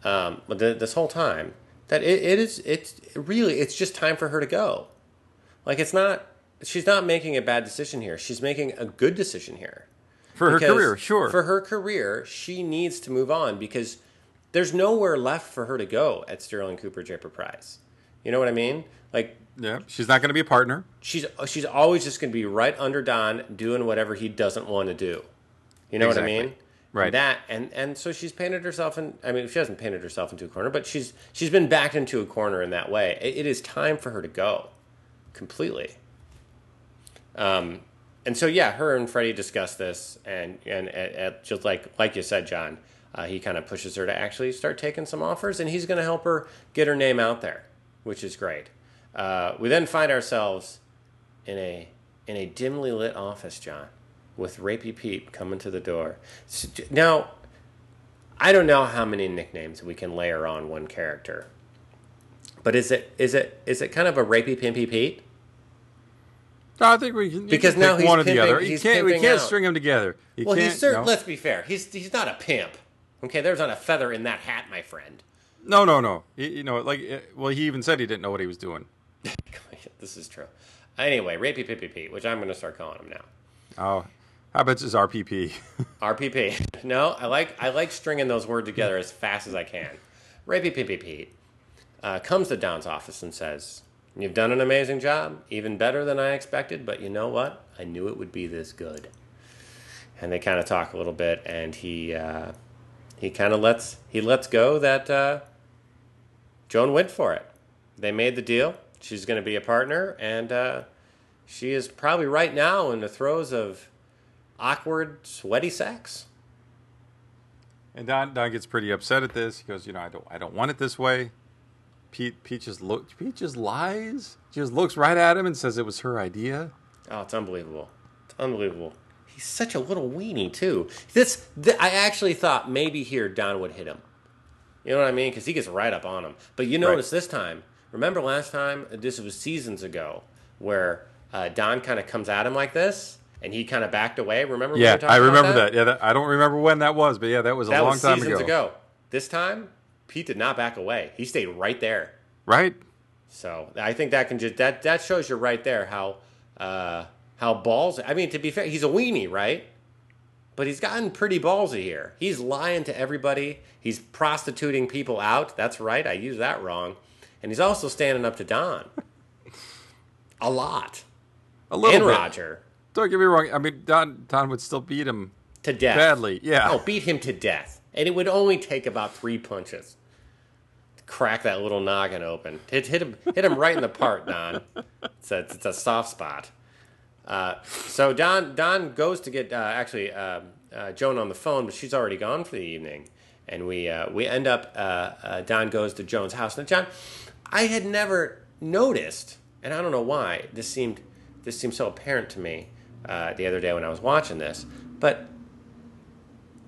um, th- this whole time that it, it is. It's really. It's just time for her to go. Like it's not. She's not making a bad decision here. She's making a good decision here. For her career, sure. For her career, she needs to move on because there's nowhere left for her to go at Sterling Cooper Draper Pryce. You know what I mean? Like yeah, she's not going to be a partner. she's she's always just going to be right under Don doing whatever he doesn't want to do. You know Exactly. what I mean? Right. That and and so she's painted herself in. I mean, she hasn't painted herself into a corner, but she's she's been backed into a corner in that way. It, it is time for her to go, completely. Um, and so yeah, her and Freddie discuss this, and and, and just like like you said, John, uh, he kind of pushes her to actually start taking some offers, and he's going to help her get her name out there, which is great. Uh, we then find ourselves in a in a dimly lit office, John, with Rapey Pete coming to the door. So, now, I don't know how many nicknames we can layer on one character, but is it is it is it kind of a Rapey Pimpy Pete? No, I think we can Because can now he's one or the other. You he's can't we can't out. string them together. You Well, he's certain. no. Let's be fair. He's he's not a pimp. Okay, there's not a feather in that hat, my friend. No, no, no. You, you know, like, uh, well, he even said he didn't know what he was doing. *laughs* this is true. Anyway, Rapey Pippy Pete, which I'm going to start calling him now. Oh, how about his RPP? RPP. *laughs* No, I like I like stringing those words together as fast as I can. Pippy Pete uh, comes to Don's office and says, "You've done an amazing job, even better than I expected. But you know what? I knew it would be this good." And they kind of talk a little bit, and he uh, he kind of lets he lets go that uh, Joan went for it. They made the deal. She's going to be a partner, and uh, she is probably right now in the throes of awkward, sweaty sex. And Don Don gets pretty upset at this. He goes, you know, I don't I don't want it this way. Pete Pete just look Pete just lies. She just looks right at him and says it was her idea. Oh, it's unbelievable. It's unbelievable. He's such a little weenie too. This, th- I actually thought maybe here Don would hit him. You know what I mean? Because he gets right up on him. But you notice this time. Remember last time? This was seasons ago, where uh, Don kind of comes at him like this, and he kind of backed away. Remember? Yeah, I remember that. Yeah, that, I don't remember when that was, but yeah, that was a That long was time ago. ago. This time, Pete did not back away. He stayed right there. Right? So I think that can just that that shows you right there how uh, how balls. I mean, to be fair, he's a weenie, right? But he's gotten pretty ballsy here. He's lying to everybody. He's prostituting people out. That's right. I used that wrong. And he's also standing up to Don. *laughs* A lot. A little and bit. Roger. Don't get me wrong. I mean, Don Don would still beat him. To death. Badly, yeah. Oh, beat him to death. And it would only take about three punches. to Crack that little noggin open. Hit, hit him hit him right in the part, Don. It's a, it's a soft spot. Uh, so Don Don goes to get uh, actually uh, uh, Joan on the phone, but she's already gone for the evening, and we uh, we end up uh, uh, Don goes to Joan's house. Now, John, I had never noticed, and I don't know why this seemed this seemed so apparent to me uh, the other day when I was watching this, but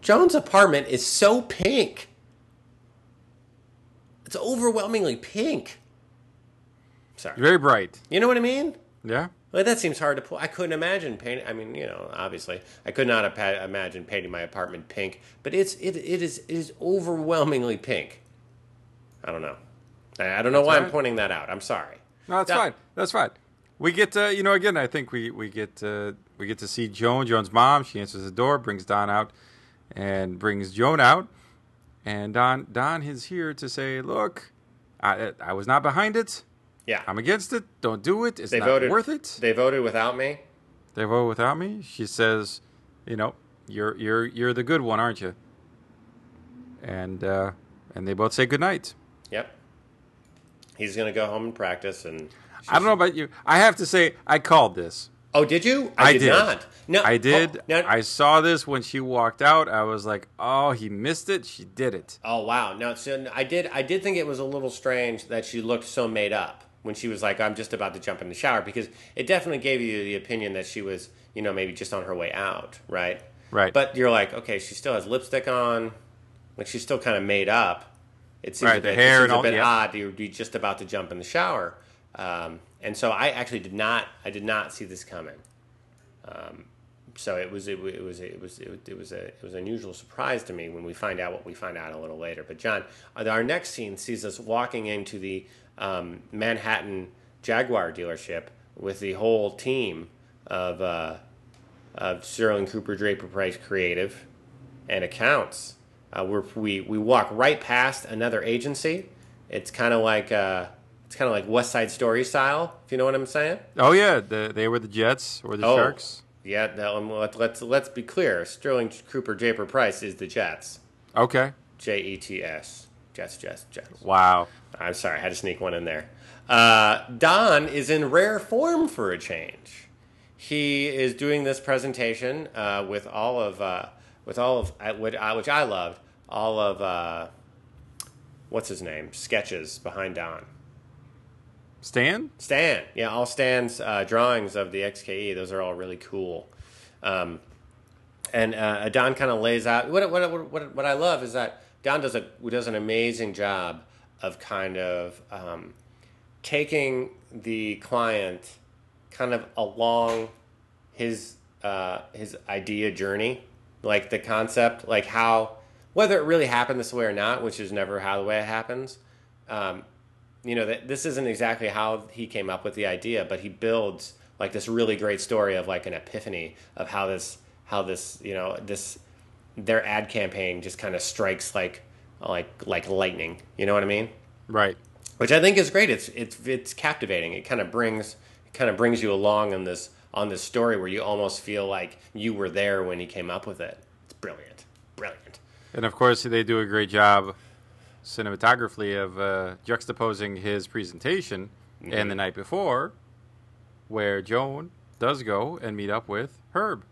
Joan's apartment is so pink. It's overwhelmingly pink. Sorry, Very bright. you know what I mean? Yeah. Well, that seems hard to pull. I couldn't imagine painting. I mean, you know, obviously, I could not imagine painting my apartment pink. But it's it it is it is overwhelmingly pink. I don't know. I, I don't know why I'm pointing that out. I'm sorry. No, that's fine. That's fine. We get to, you know, again, I think we we get uh, we get to see Joan, Joan's mom. She answers the door, brings Don out, and brings Joan out. And Don Don is here to say, look, I I was not behind it. Yeah, I'm against it. Don't do it. It's they not voted worth it. They voted without me. They vote without me. She says, you know, you're you're you're the good one, aren't you? And uh, and they both say goodnight. Yep. He's gonna go home and practice. And I don't know about you. I have to say, I called this. Oh, did you? I did, did. not. No, I did. Oh, no, I saw this when she walked out. I was like, "Oh, he missed it. She did it." Oh wow! No, so I did. I did think it was a little strange that she looked so made up when she was like, "I'm just about to jump in the shower," because it definitely gave you the opinion that she was, you know, maybe just on her way out, right? Right. But you're like, okay, she still has lipstick on, like she's still kind of made up. It seems Right, a the bit, hair it seems and a all- bit yeah. odd. You'd be just about to jump in the shower, um, and so I actually did not. I did not see this coming. Um, so it was it, it was it was it was it was a it was an unusual surprise to me when we find out what we find out a little later. But John, uh, our next scene sees us walking into the um, Manhattan Jaguar dealership with the whole team of uh, of Sterling Cooper Draper Pryce Creative and accounts. Uh, we're, we we walk right past another agency. It's kind of like uh, it's kind of like West Side Story style, if you know what I'm saying. Oh yeah, the, they were the Jets or the Oh. Sharks. Yeah, no, let, let's let's be clear. Sterling Cooper Draper Pryce is the Jets. Okay. J E T S. Jets, Jets, Jets. Wow. I'm sorry, I had to sneak one in there. Uh, Don is in rare form for a change. He is doing this presentation uh, with all of uh, with all of which I, which I loved. All of uh, what's his name sketches behind Don. Stan? Stan, yeah, all Stan's uh, drawings of the XKE. Those are all really cool. Um, and uh, Don kind of lays out what, what what what I love is that Don does a does an amazing job of kind of um, taking the client kind of along his uh, his idea journey, like the concept, like how whether it really happened this way or not, which is never how the way it happens. Um, you know that this isn't exactly how he came up with the idea, but he builds like this really great story of like an epiphany of how this how this you know this their ad campaign just kind of strikes like like like lightning. You know what I mean? Right. which I think is great. It's it's it's captivating. It kind of brings it kind of brings you along on this on this story where you almost feel like you were there when he came up with it. It's brilliant, brilliant. And of course, they do a great job cinematographically of uh, juxtaposing his presentation and the night before, where Joan does go and meet up with Herb.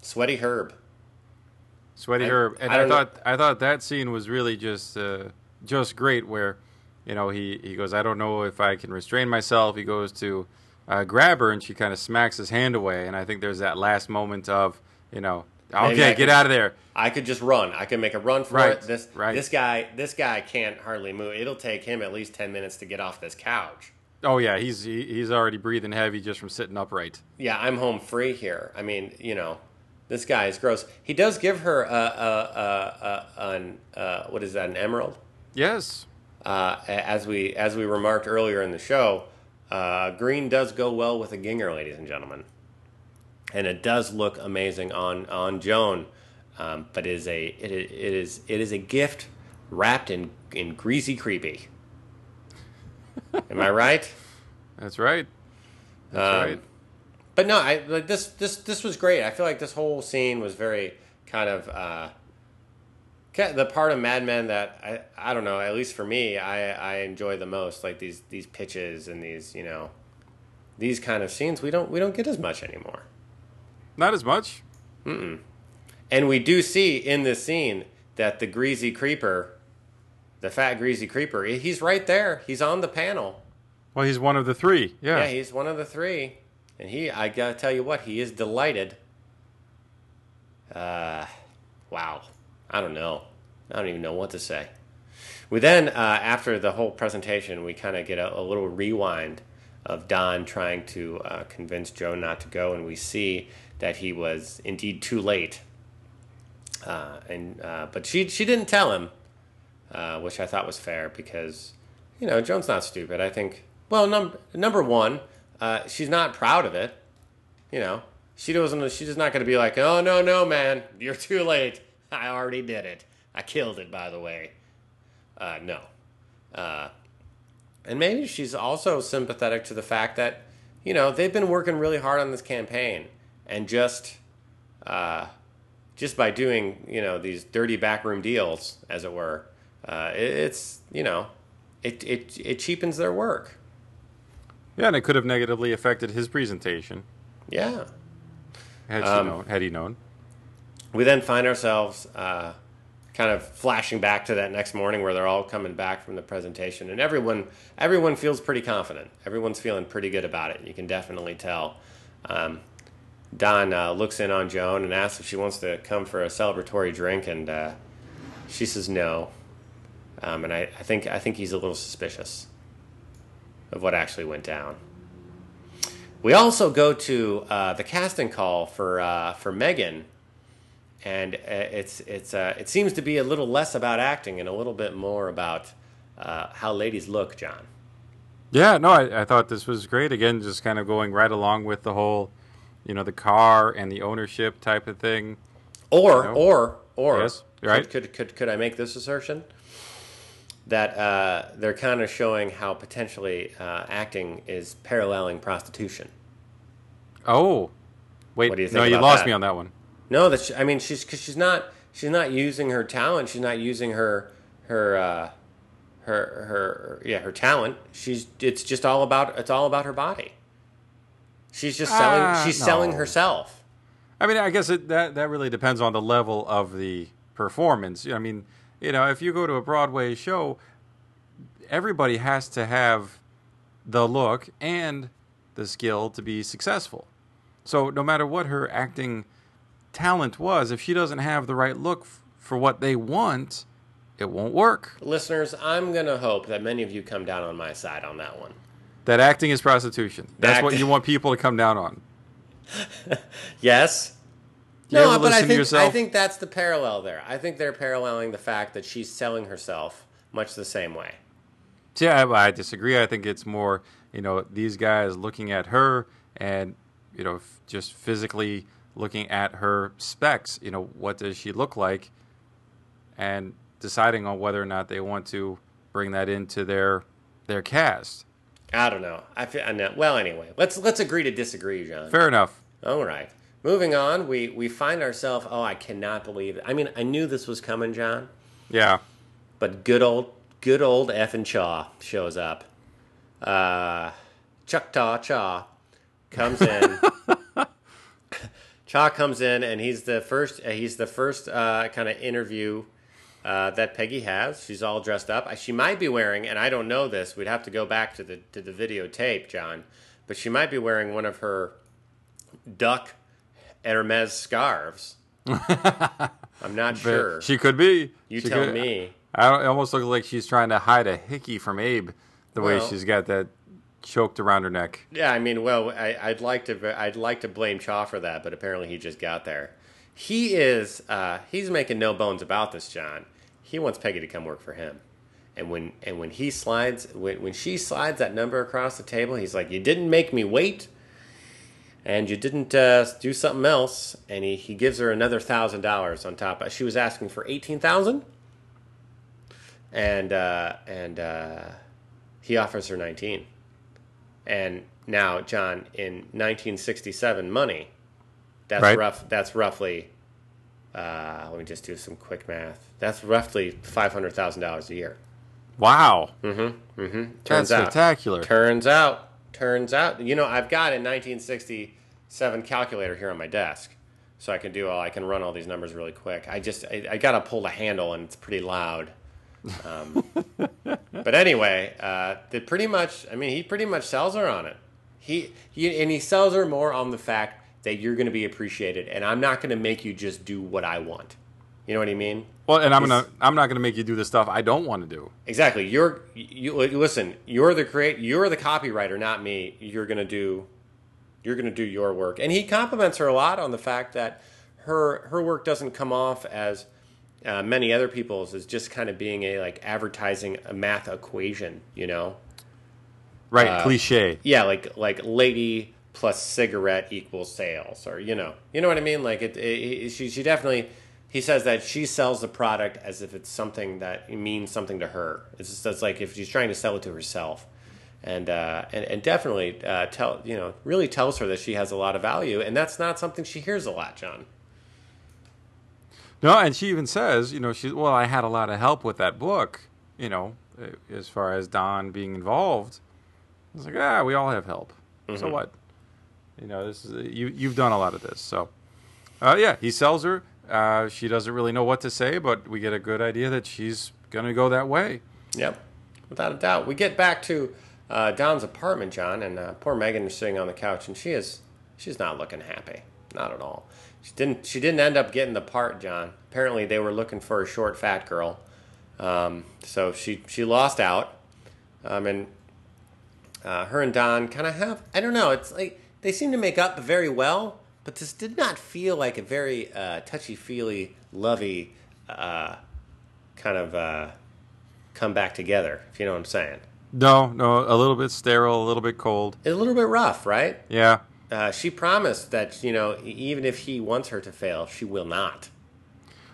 Sweaty Herb. Sweaty I- Herb, and I I, don't know- thought I thought that scene was really just uh, just great. Where, you know, he he goes, I don't know if I can restrain myself. He goes to uh, grab her, and she kind of smacks his hand away. And I think there's that last moment of, you know, Maybe okay, I get could- out of there. I could just run. I could make a run for Right, it. This right. this guy this guy can't hardly move. It'll take him at least ten minutes to get off this couch. Oh yeah, he's he, he's already breathing heavy just from sitting upright. Yeah, I'm home free here. I mean, you know, this guy is gross. He does give her a, a, a, a an uh, what is that? An emerald. Yes, Uh, as we as we remarked earlier in the show, uh, green does go well with a ginger, ladies and gentlemen, and it does look amazing on on Joan. Um, but it is a it, it is it is a gift wrapped in in greasy creepy. Am I right? that's right. That's Um, right. But no, I like this. This this was great. I feel like this whole scene was very kind of uh, the part of Mad Men that I I don't know. At least for me, I I enjoy the most. Like these these pitches and these you know these kind of scenes. We don't we don't get as much anymore. Not as much. And we do see in this scene that the greasy creeper, the fat greasy creeper, he's right there. He's on the panel. Well, he's one of the three. Yeah. Yeah, he's one of the three, and he. I gotta tell you what, he is delighted. Uh, wow. I don't know. I don't even know what to say. We then, uh, after the whole presentation, we kind of get a, a little rewind of Don trying to uh, convince Joe not to go, and we see that he was indeed too late. Uh, and uh, but she she didn't tell him, uh, which I thought was fair because you know Joan's not stupid. I think well number number one, uh, she's not proud of it. You know she doesn't. She's just not going to be like, oh no no man, you're too late. I already did it. I killed it by the way. Uh, no. Uh, and maybe she's also sympathetic to the fact that you know they've been working really hard on this campaign and just uh, just by doing you know these dirty backroom deals as it were uh, it, it's you know it, it it cheapens their work. Yeah, and it could have negatively affected his presentation. Yeah. Had Um, known. Had he known. we then find ourselves uh, kind of flashing back to that next morning where they're all coming back from the presentation and everyone everyone feels pretty confident. Everyone's feeling pretty good about it. You can definitely tell. Um, don uh, looks in on joan and asks if she wants to come for a celebratory drink and uh, she says no um, and I, I think i think he's a little suspicious of what actually went down we also go to uh, the casting call for uh, for Megan, and uh, it's it's uh, it seems to be a little less about acting and a little bit more about how ladies look, John. Yeah, no, I, I thought this was great. Again, just kind of going right along with the whole, you know, the car and the ownership type of thing. Or know? or or Yes, right. Could, could could could I make this assertion? That uh, they're kind of showing how potentially uh, acting is paralleling prostitution. Oh, wait, What do you no, think you lost that? me on that one. No, that I mean she's because she's not she's not using her talent. She's not using her her uh, her her yeah her talent. She's it's just all about it's all about her body. She's just selling. Ah, she's selling herself. I mean, I guess it, that that really depends on the level of the performance. I mean, you know, if you go to a Broadway show, everybody has to have the look and the skill to be successful. So no matter what her acting talent was, if she doesn't have the right look f- for what they want, it won't work. Listeners, I'm gonna hope that many of you come down on my side on that one. That acting is prostitution. That's Act- what you want people to come down on. *laughs* Yes. You no, but I think? I think that's the parallel there. I think they're paralleling the fact that she's selling herself much the same way. Yeah, I, I disagree. I think it's more, you know, these guys looking at her and, you know, f- just physically looking at her specs. You know, what does she look like, and deciding on whether or not they want to bring that into their their cast. I don't know. I feel I know. Well, anyway, let's let's agree to disagree, John. Fair enough. All right. Moving on, we we find ourselves. Oh, I cannot believe it. I mean, I knew this was coming, John. Yeah. But good old good old and Chaough shows up. Uh, Chuck Taw Chaough comes in. *laughs* Chaough comes in and he's the first. Uh, he's the first uh, kind of interview uh, that Peggy has. She's all dressed up. She might be wearing, and I don't know this. We'd have to go back to the to the videotape, John. But she might be wearing one of her duck Hermes scarves. *laughs* I'm not sure. She could be. you She tell could- me. I it almost looks like she's trying to hide a hickey from Abe, the way she's got that choked around her neck. Yeah, I mean, well, I, I'd like to, I'd like to blame Chaough for that, but apparently he just got there. He is, uh, he's making no bones about this, John. He wants Peggy to come work for him, and when and when he slides, when when she slides that number across the table, he's like, "You didn't make me wait, and you didn't uh, do something else," and he, he gives her another thousand dollars on top. She was asking for eighteen thousand, and uh, and uh, he offers her nineteen. And now, John, in 1967 money, that's Right. rough. That's roughly. Uh, let me just do some quick math. That's roughly five hundred thousand dollars a year. Wow, Mm-hmm. Mm-hmm. Turns that's out. spectacular. Turns out. Turns out. You know, I've got a 1967 calculator here on my desk, so I can do all. I can run all these numbers really quick. I just I, I got to pull the handle, and it's pretty loud. Um, *laughs* but anyway, uh, they pretty much. I mean, he pretty much sells her on it. He, he and he sells her more on the fact that you're going to be appreciated, and I'm not going to make you just do what I want. You know what I mean? well, and I'm gonna I'm not gonna make you do the stuff I don't want to do. Exactly. You're you listen. You're the create. You're the copywriter, not me. You're gonna do. You're gonna do your work, and he compliments her a lot on the fact that her her work doesn't come off as uh, many other people's as just kind of being a like advertising a math equation. You know? Right, Uh, cliche. Yeah, like like lady plus cigarette equals sales, or you know, you know what I mean. Like it, it, it- she she definitely. He says that she sells the product as if it's something that means something to her. It's just it's like if she's trying to sell it to herself, and uh, and and definitely uh, tell you know really tells her that she has a lot of value, and that's not something she hears a lot, John. No, and she even says, you know, she well, I had a lot of help with that book, you know, uh, as far as Don being involved. It's like, ah, we all have help. So Mm-hmm. what? You know, this is you. You've done a lot of this, so uh, yeah, he sells her. Uh, she doesn't really know what to say, but we get a good idea that she's gonna go that way. Yep, without a doubt. We get back to uh, Don's apartment, John, and uh, poor Megan is sitting on the couch, and she is she's not looking happy, not at all. She didn't she didn't end up getting the part, John. Apparently, they were looking for a short, fat girl, um, so she she lost out, um, and uh, her and Don kind of have I don't know. It's like they seem to make up very well, but this did not feel like a very uh, touchy feely, lovey uh, kind of uh, come back together. If you know what I'm saying. No, no, a little bit sterile, a little bit cold. It's a little bit rough, right? Yeah, Uh, she promised that you know even if he wants her to fail, she will not.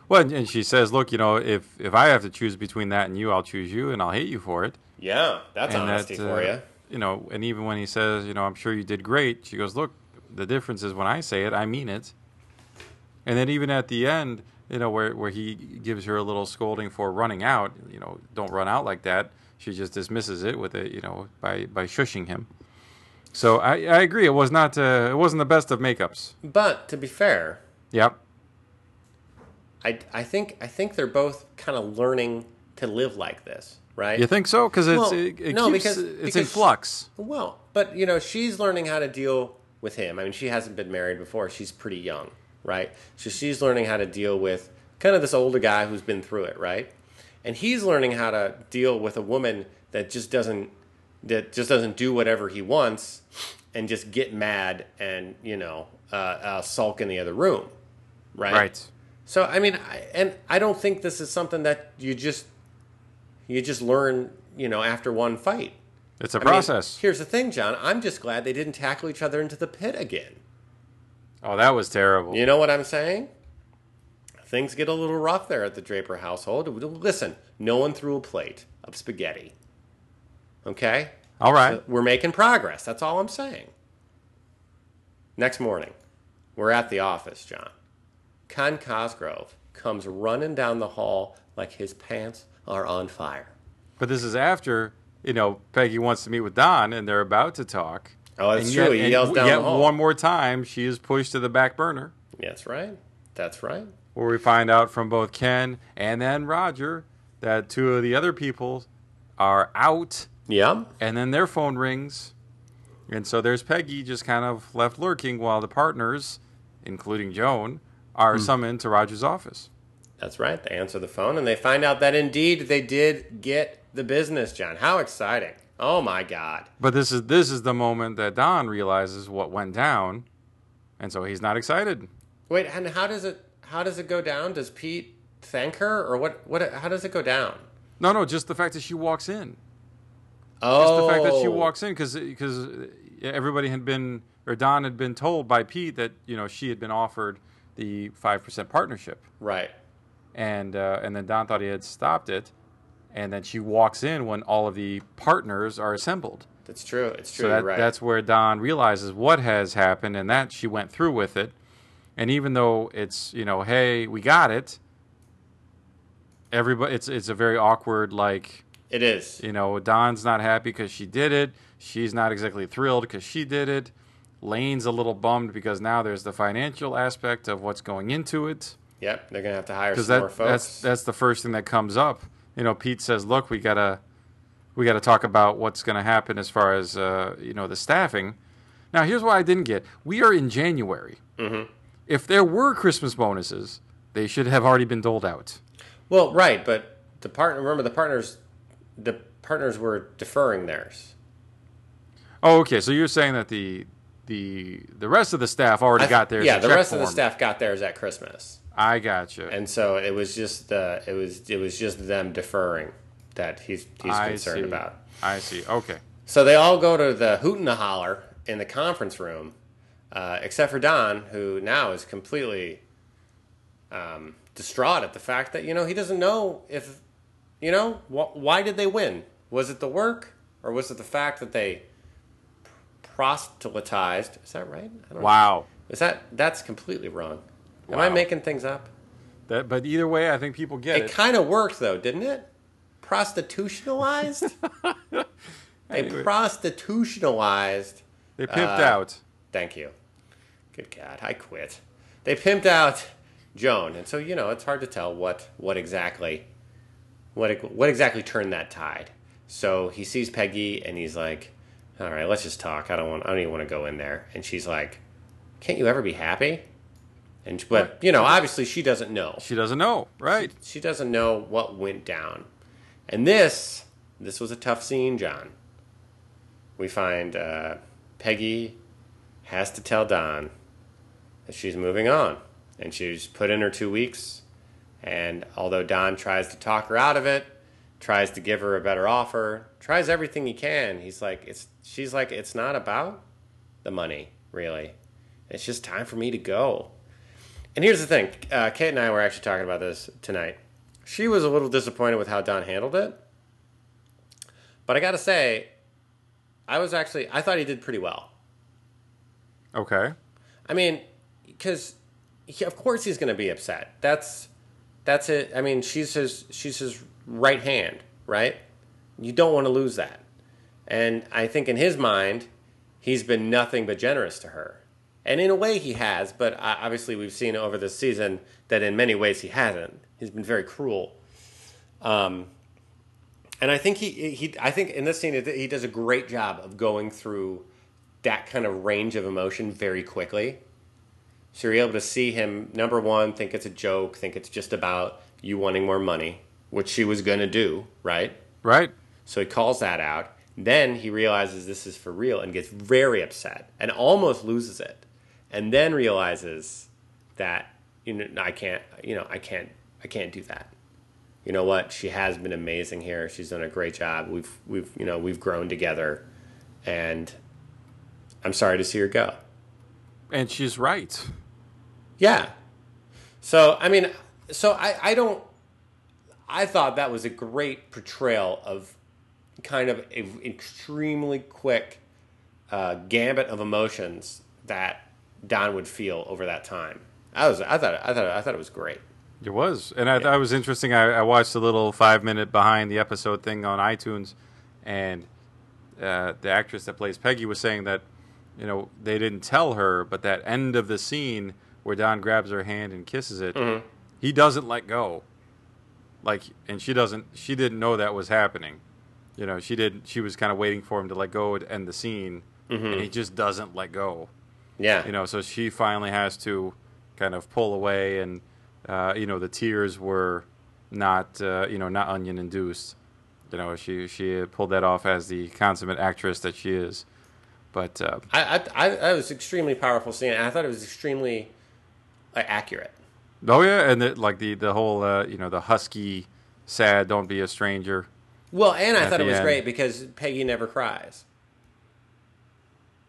well, and- and she says, look, you know, if if I have to choose between that and you, I'll choose you, and I'll hate you for it. Yeah, that's and honesty that, for uh, you. You know, and even when he says, you know, I'm sure you did great, she goes, look, the difference is when I say it, I mean it. And then even at the end, you know, where where he gives her a little scolding for running out, you know, don't run out like that. She just dismisses it with it, you know, by by shushing him. So I, I agree. It was not uh, it wasn't the best of makeups. But to be fair, Yep. I I think I think they're both kind of learning to live like this, right? You think so? Because it's Well, it, it no, keeps, because- it's in because- flux. Well, but you know, she's learning how to deal with him. I mean, she hasn't been married before. She's pretty young, right? So she's learning how to deal with kind of this older guy who's been through it, right? And he's learning how to deal with a woman that just doesn't that just doesn't do whatever he wants and just get mad and you know uh, uh, sulk in the other room, right? Right. So I mean, I, and I don't think this is something that you just you just learn, you know, after one fight. It's a I mean, process. here's the thing, John. I'm just glad they didn't tackle each other into the pit again. oh, that was terrible. You know what I'm saying? Things get a little rough there at the Draper household. Listen, no one threw a plate of spaghetti. Okay? All right. We're making progress. That's all I'm saying. Next morning, we're at the office, John. Ken Cosgrove comes running down the hall like his pants are on fire. But this is after you know Peggy wants to meet with Don, and they're about to talk. Oh, that's and true. He and yells down yet the hall. one more time. She is pushed to the back burner. That's right. That's right. where we find out from both Ken and then Roger that two of the other people are out, Yeah. and then their phone rings. And so there's Peggy just kind of left lurking while the partners, including Joan, are Hmm. summoned to Roger's office. That's right. They answer the phone and they find out that indeed they did get the business, John. How exciting. Oh my God. But this is this is the moment that Don realizes what went down, and so he's not excited. Wait, and how does it how does it go down? Does Pete thank her or what what how does it go down? No, no, just the fact that she walks in. Oh. Just the fact that she oh. walks in because because everybody had been or Don had been told by Pete that you know she had been offered the five percent partnership, Right. And uh, and then Don thought he had stopped it, and then she walks in when all of the partners are assembled. That's true. It's true. So that, right. that's where Don realizes what has happened, and that she went through with it. And even though it's you know, hey, we got it. Everybody, it's it's a very awkward like it is. you know, Don's not happy because she did it. She's not exactly thrilled because she did it. Lane's a little bummed because now there's the financial aspect of what's going into it. Yep. They're gonna have to hire some more folks. that's that's the first thing that comes up. You know, Pete says, "Look, we gotta we gotta talk about what's going to happen as far as uh, you know the staffing." Now, here's what I didn't get: we are in January. Mm-hmm. If there were Christmas bonuses, they should have already been doled out. well, right, but the partner remember the partners the partners were deferring theirs. Oh, okay. So you're saying that the the the rest of the staff already th- got theirs. Yeah, the rest of the staff got theirs at Christmas. I got you. And so it was just uh, it was it was just them deferring that he's he's I concerned see. about. I see. Okay. So they all go to the hoot and the holler in the conference room, uh, except for Don, who now is completely um, distraught at the fact that you know he doesn't know if you know wh- why did they win? Was it the work or was it the fact that they proselytized? Is that right? I don't Wow. Know. Is that that's completely wrong? Am I making things up? That, but either way, I think people get It it. kind of worked though, didn't it? Prostitutionalized. *laughs* they Anyway. prostitutionalized. They pimped uh, out. Thank you. Good God, I quit. They pimped out Joan, and so you know it's hard to tell what what exactly what what exactly turned that tide. So he sees Peggy, and he's like, "All right, let's just talk. I don't want. I don't even want to go in there." And she's like, "Can't you ever be happy?" And but you know, obviously she doesn't know She doesn't know, right? she doesn't know what went down. And this, this was a tough scene, John. We find uh, Peggy has to tell Don that she's moving on, and she's put in her two weeks. And although Don tries to talk her out of it, tries to give her a better offer, tries everything he can, he's like, it's. She's like, it's not about the money, really. It's just time for me to go. And here's the thing uh, Kate and I were actually talking about this tonight. She was a little disappointed with how Don handled it. But I got to say, I was actually, I thought he did pretty well. Okay. I mean, because of course he's going to be upset. That's that's it. I mean, she's his she's his right hand, right? You don't want to lose that. And I think in his mind, he's been nothing but generous to her. And in a way, he has. But uh, obviously, we've seen over this season that in many ways he hasn't. He's been very cruel. Um, and I think he he I think in this scene he does a great job of going through that kind of range of emotion very quickly. So you're able to see him number one think it's a joke, think it's just about you wanting more money, which she was going to do, right? Right. So he calls that out. Then he realizes this is for real and gets very upset and almost loses it. And then realizes that you know I can't you know I can't I can't do that. You know what? She has been amazing here. She's done a great job. We've we've you know we've grown together, and I'm sorry to see her go. And she's right. Yeah. So I mean, so I I don't. I thought that was a great portrayal of kind of an extremely quick uh, gambit of emotions that Don would feel over that time. I was I thought I thought I thought it was great. It was, and I thought it was interesting. I, I watched a little five minute behind the episode thing on iTunes, and uh, the actress that plays Peggy was saying that you know they didn't tell her, but that end of the scene where Don grabs her hand and kisses it, Mm-hmm. he doesn't let go. Like, and she doesn't. She didn't know that was happening. You know, she did. She was kind of waiting for him to let go and end the scene, Mm-hmm. and he just doesn't let go. Yeah. You know, so she finally has to kind of pull away, and uh, you know, the tears were not, uh, you know, not onion induced. You know, she she pulled that off as the consummate actress that she is. But uh, I, I, I, was extremely powerful scene. and I thought it was extremely like, accurate. oh yeah, and the, like the the whole uh, you know the husky, sad, don't be a stranger. Well, and I thought it was end. great because Peggy never cries.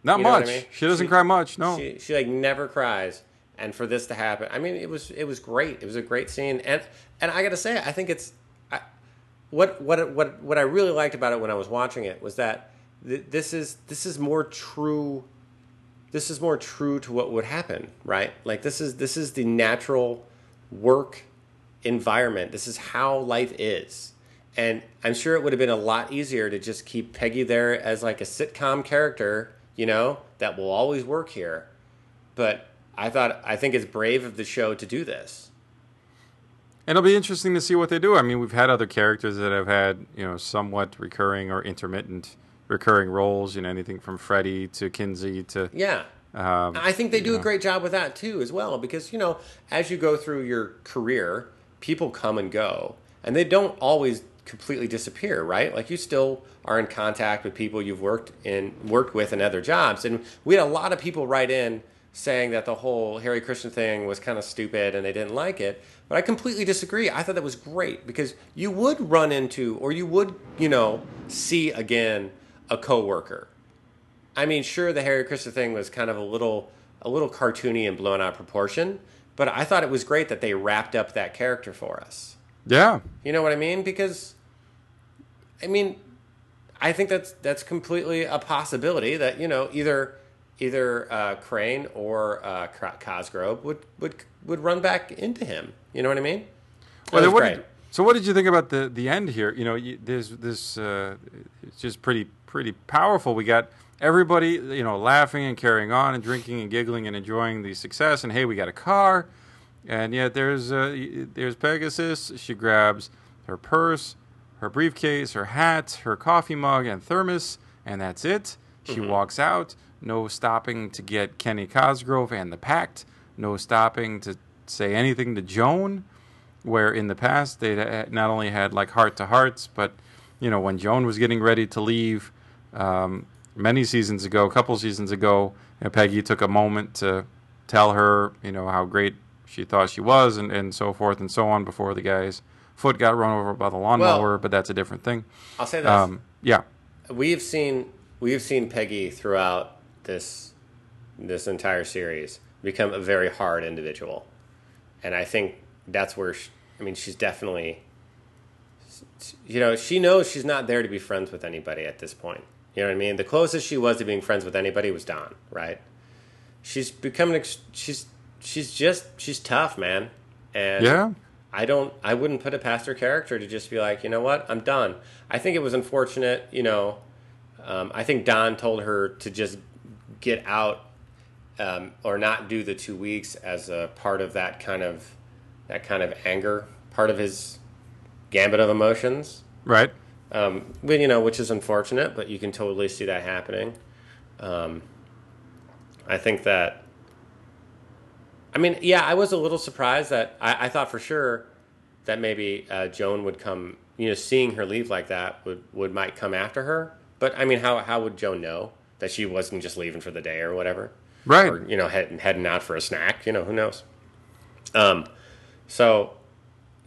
Not You know much. I mean? She doesn't She- cry much. No. She, she like never cries, and for this to happen, I mean, it was it was great. It was a great scene, and and I got to say, I think it's I, what what what what I really liked about it when I was watching it was that th- this is this is more true. This is more true to what would happen, right? Like this is this is the natural work environment. This is how life is. And I'm sure it would have been a lot easier to just keep Peggy there as like a sitcom character, you know, that will always work here. But I thought I think it's brave of the show to do this. And it'll be interesting to see what they do. I mean, we've had other characters that have had, you know, somewhat recurring or intermittent recurring roles. You know, anything from Freddy to Kinsey to. Yeah. Um, I think they do you a great job with that too, as well, because you know, as you go through your career, people come and go, and they don't always completely disappear, right? Like you still are in contact with people you've worked in worked with in other jobs, and we had a lot of people write in saying that the whole Hare Krishna thing was kind of stupid and they didn't like it. But I completely disagree. I thought that was great because you would run into or you would, you know, see again a coworker I mean, sure, the Hare Krishna thing was kind of a little, a little cartoony and blown out of proportion, but I thought it was great that they wrapped up that character for us. yeah. You know what I mean? Because, I mean, I think that's that's completely a possibility that you know either either uh, Crane or uh, Cosgrove would would would run back into him. You know what I mean? Well, was what great. did, so what did you think about the the end here? You know, you, there's this. Uh, it's just pretty pretty powerful. We got everybody, you know, laughing and carrying on and drinking and giggling and enjoying the success. And hey, we got a car. And yet there's uh, there's Pegasus. She grabs her purse, her briefcase, her hat, her coffee mug, and thermos, and that's it. She walks out. No stopping to get Kenny Cosgrove and the Pact. No stopping to say anything to Joan where in the past they not only had like heart to hearts, but you know when Joan was getting ready to leave um, many seasons ago, a couple seasons ago, you know, Peggy took a moment to tell her you know how great she thought she was and, and so forth and so on before the guy's foot got run over by the lawnmower, but that's a different thing. I'll say this. Um, yeah, we've seen we've seen Peggy throughout this this entire series become a very hard individual, and I think that's where she, I mean she's definitely you know she knows she's not there to be friends with anybody at this point. You know what I mean? The closest she was to being friends with anybody was Don, right? She's becoming she's she's just she's tough, man, and yeah, I don't. I wouldn't put it past her character to just be like, you know what, I'm done. I think it was unfortunate. You know, um, I think Don told her to just get out um, or not do the two weeks as a part of that kind of that kind of anger, part of his gambit of emotions. right. Um, but, you know, which is unfortunate, but you can totally see that happening. Um, I think that. I mean, yeah, I was a little surprised that I, I thought for sure that maybe uh, Joan would come. You know, seeing her leave like that would would might come after her. But I mean, how how would Joan know that she wasn't just leaving for the day or whatever? Right. Or you know, head, heading out for a snack. You know, who knows? Um, so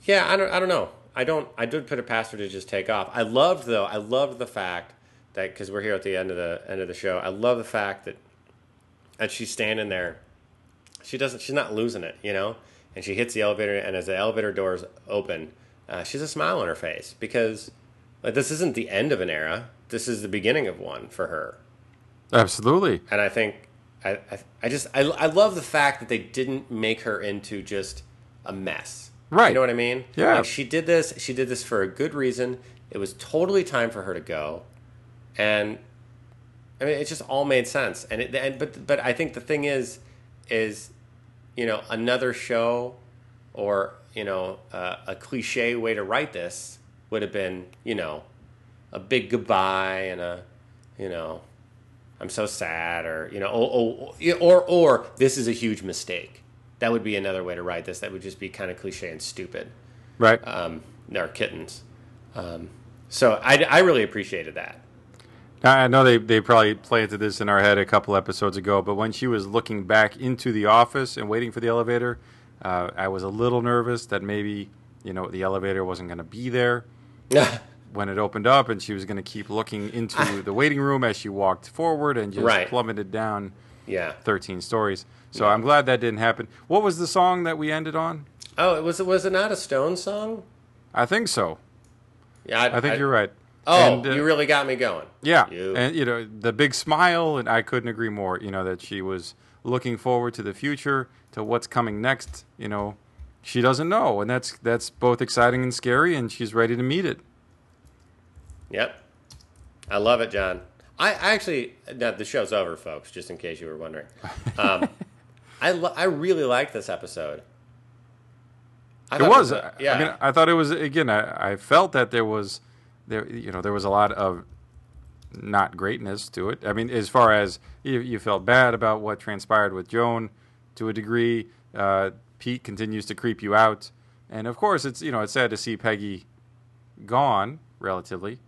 yeah, I don't. I don't know. I don't. I did put a past her to just take off. I loved though. I loved the fact that because we're here at the end of the end of the show. I love the fact that that she's standing there. She doesn't. She's not losing it, you know. And she hits the elevator, and as the elevator doors open, uh, she's a smile on her face because like this isn't the end of an era. This is the beginning of one for her. Absolutely. And I think I, I, I just I, I love the fact that they didn't make her into just a mess. Right. You know what I mean? Yeah. Like she did this. She did this for a good reason. It was totally time for her to go, and I mean it just all made sense. And it and but but I think the thing is is you know, another show or, you know, uh, a cliche way to write this would have been, you know, a big goodbye and a, you know, I'm so sad or, you know, or, or, or, or this is a huge mistake. That would be another way to write this. That would just be kind of cliche and stupid. Right. Um, they're kittens. Um, so I, I really appreciated that. I know they, they probably planted this in our head a couple episodes ago, but when she was looking back into the office and waiting for the elevator, uh, I was a little nervous that maybe you know the elevator wasn't going to be there *laughs* when it opened up, and she was going to keep looking into *laughs* the waiting room as she walked forward and just Right. plummeted down yeah. 13 stories. So I'm glad that didn't happen. What was the song that we ended on? Oh, it was was it not a Stone song? I think so. Yeah, I think you're right. Oh, And, uh, you really got me going. Yeah, You- and you know the big smile, and I couldn't agree more. You know that she was looking forward to the future, to what's coming next. You know, she doesn't know, and that's that's both exciting and scary, and she's ready to meet it. Yep. I love it, John. I, I actually, no, the show's over, folks, just in case you were wondering. Um, *laughs* I, lo- I really liked this episode. I It thought was, a- I mean, I thought it was again. I, I felt that there was there, you know, there was a lot of not greatness to it. I mean, as far as you, you felt bad about what transpired with Joan, to a degree. Uh, Pete continues to creep you out, and of course, it's you know it's sad to see Peggy gone relatively.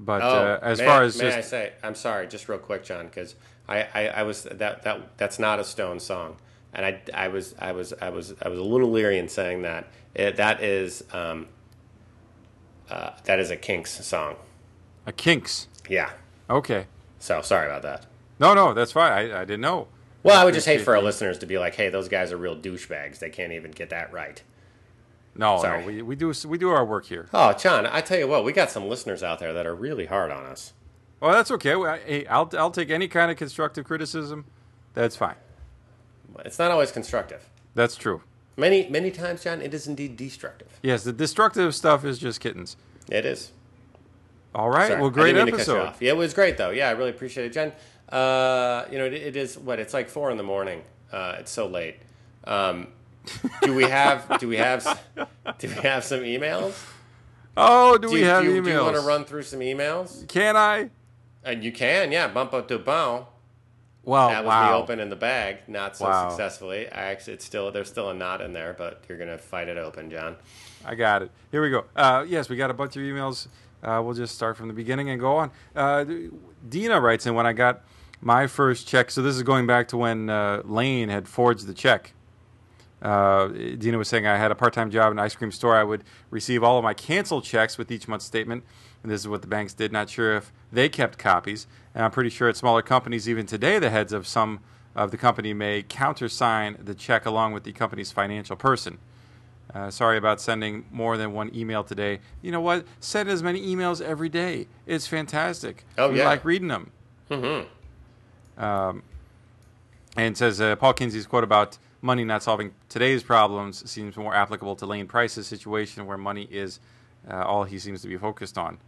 But Oh, uh, as far I- as may just I say, I'm sorry, just real quick, John, because I, I, I was that that that's not a Stone song, and I, I was I was I was I was a little leery in saying that. It, that is um, uh, that is a Kinks song. a Kinks, Yeah. okay, So sorry about that. no, no, that's fine. I, I didn't know. Well, I would just hate for our listeners to be like, "Hey, those guys are real douchebags. They can't even get that right." No, Sorry. no, we, we do we do our work here. Oh, John, I tell you what, we got some listeners out there that are really hard on us. Well, that's okay. Hey, I'll I'll take any kind of constructive criticism. That's fine. It's not always constructive. That's true. Many, many times, John, it is indeed destructive. Yes, the destructive stuff is just kittens. It is. All right. Sorry, well, great didn't mean to cut you episode. Yeah, it was great though. Yeah, I really appreciate it, Jen. Uh, you know, it, it is what it's like four in the morning. Uh, it's so late. Um, do we have? do we have? Do we have some emails? Oh, do, Do, we have do, emails? do you want to run through some emails? Can I? And you can, yeah. Bump up to bow. Well, That was wow. the open in the bag, not so Wow. successfully. I actually, it's still there's still a knot in there, but you're gonna fight it open, John. I got it. Here we go. Uh, yes, we got a bunch of emails. Uh, we'll just start from the beginning and go on. Uh, Dina writes in when I got my first check. So this is going back to when uh, Lane had forged the check. Uh, Dina was saying I had a part-time job in an ice cream store. I would receive all of my canceled checks with each month's statement, and this is what the banks did. Not sure if they kept copies, and I'm pretty sure at smaller companies, even today, the heads of some of the company may countersign the check along with the company's financial person. Uh, sorry about sending more than one email today. You know what? Send as many emails every day. It's fantastic. Oh, we yeah. like reading them. Mm-hmm. Um, and it says uh, Paul Kinsey's quote about money not solving today's problems seems more applicable to Lane Pryce's situation, where money is uh, all he seems to be focused on.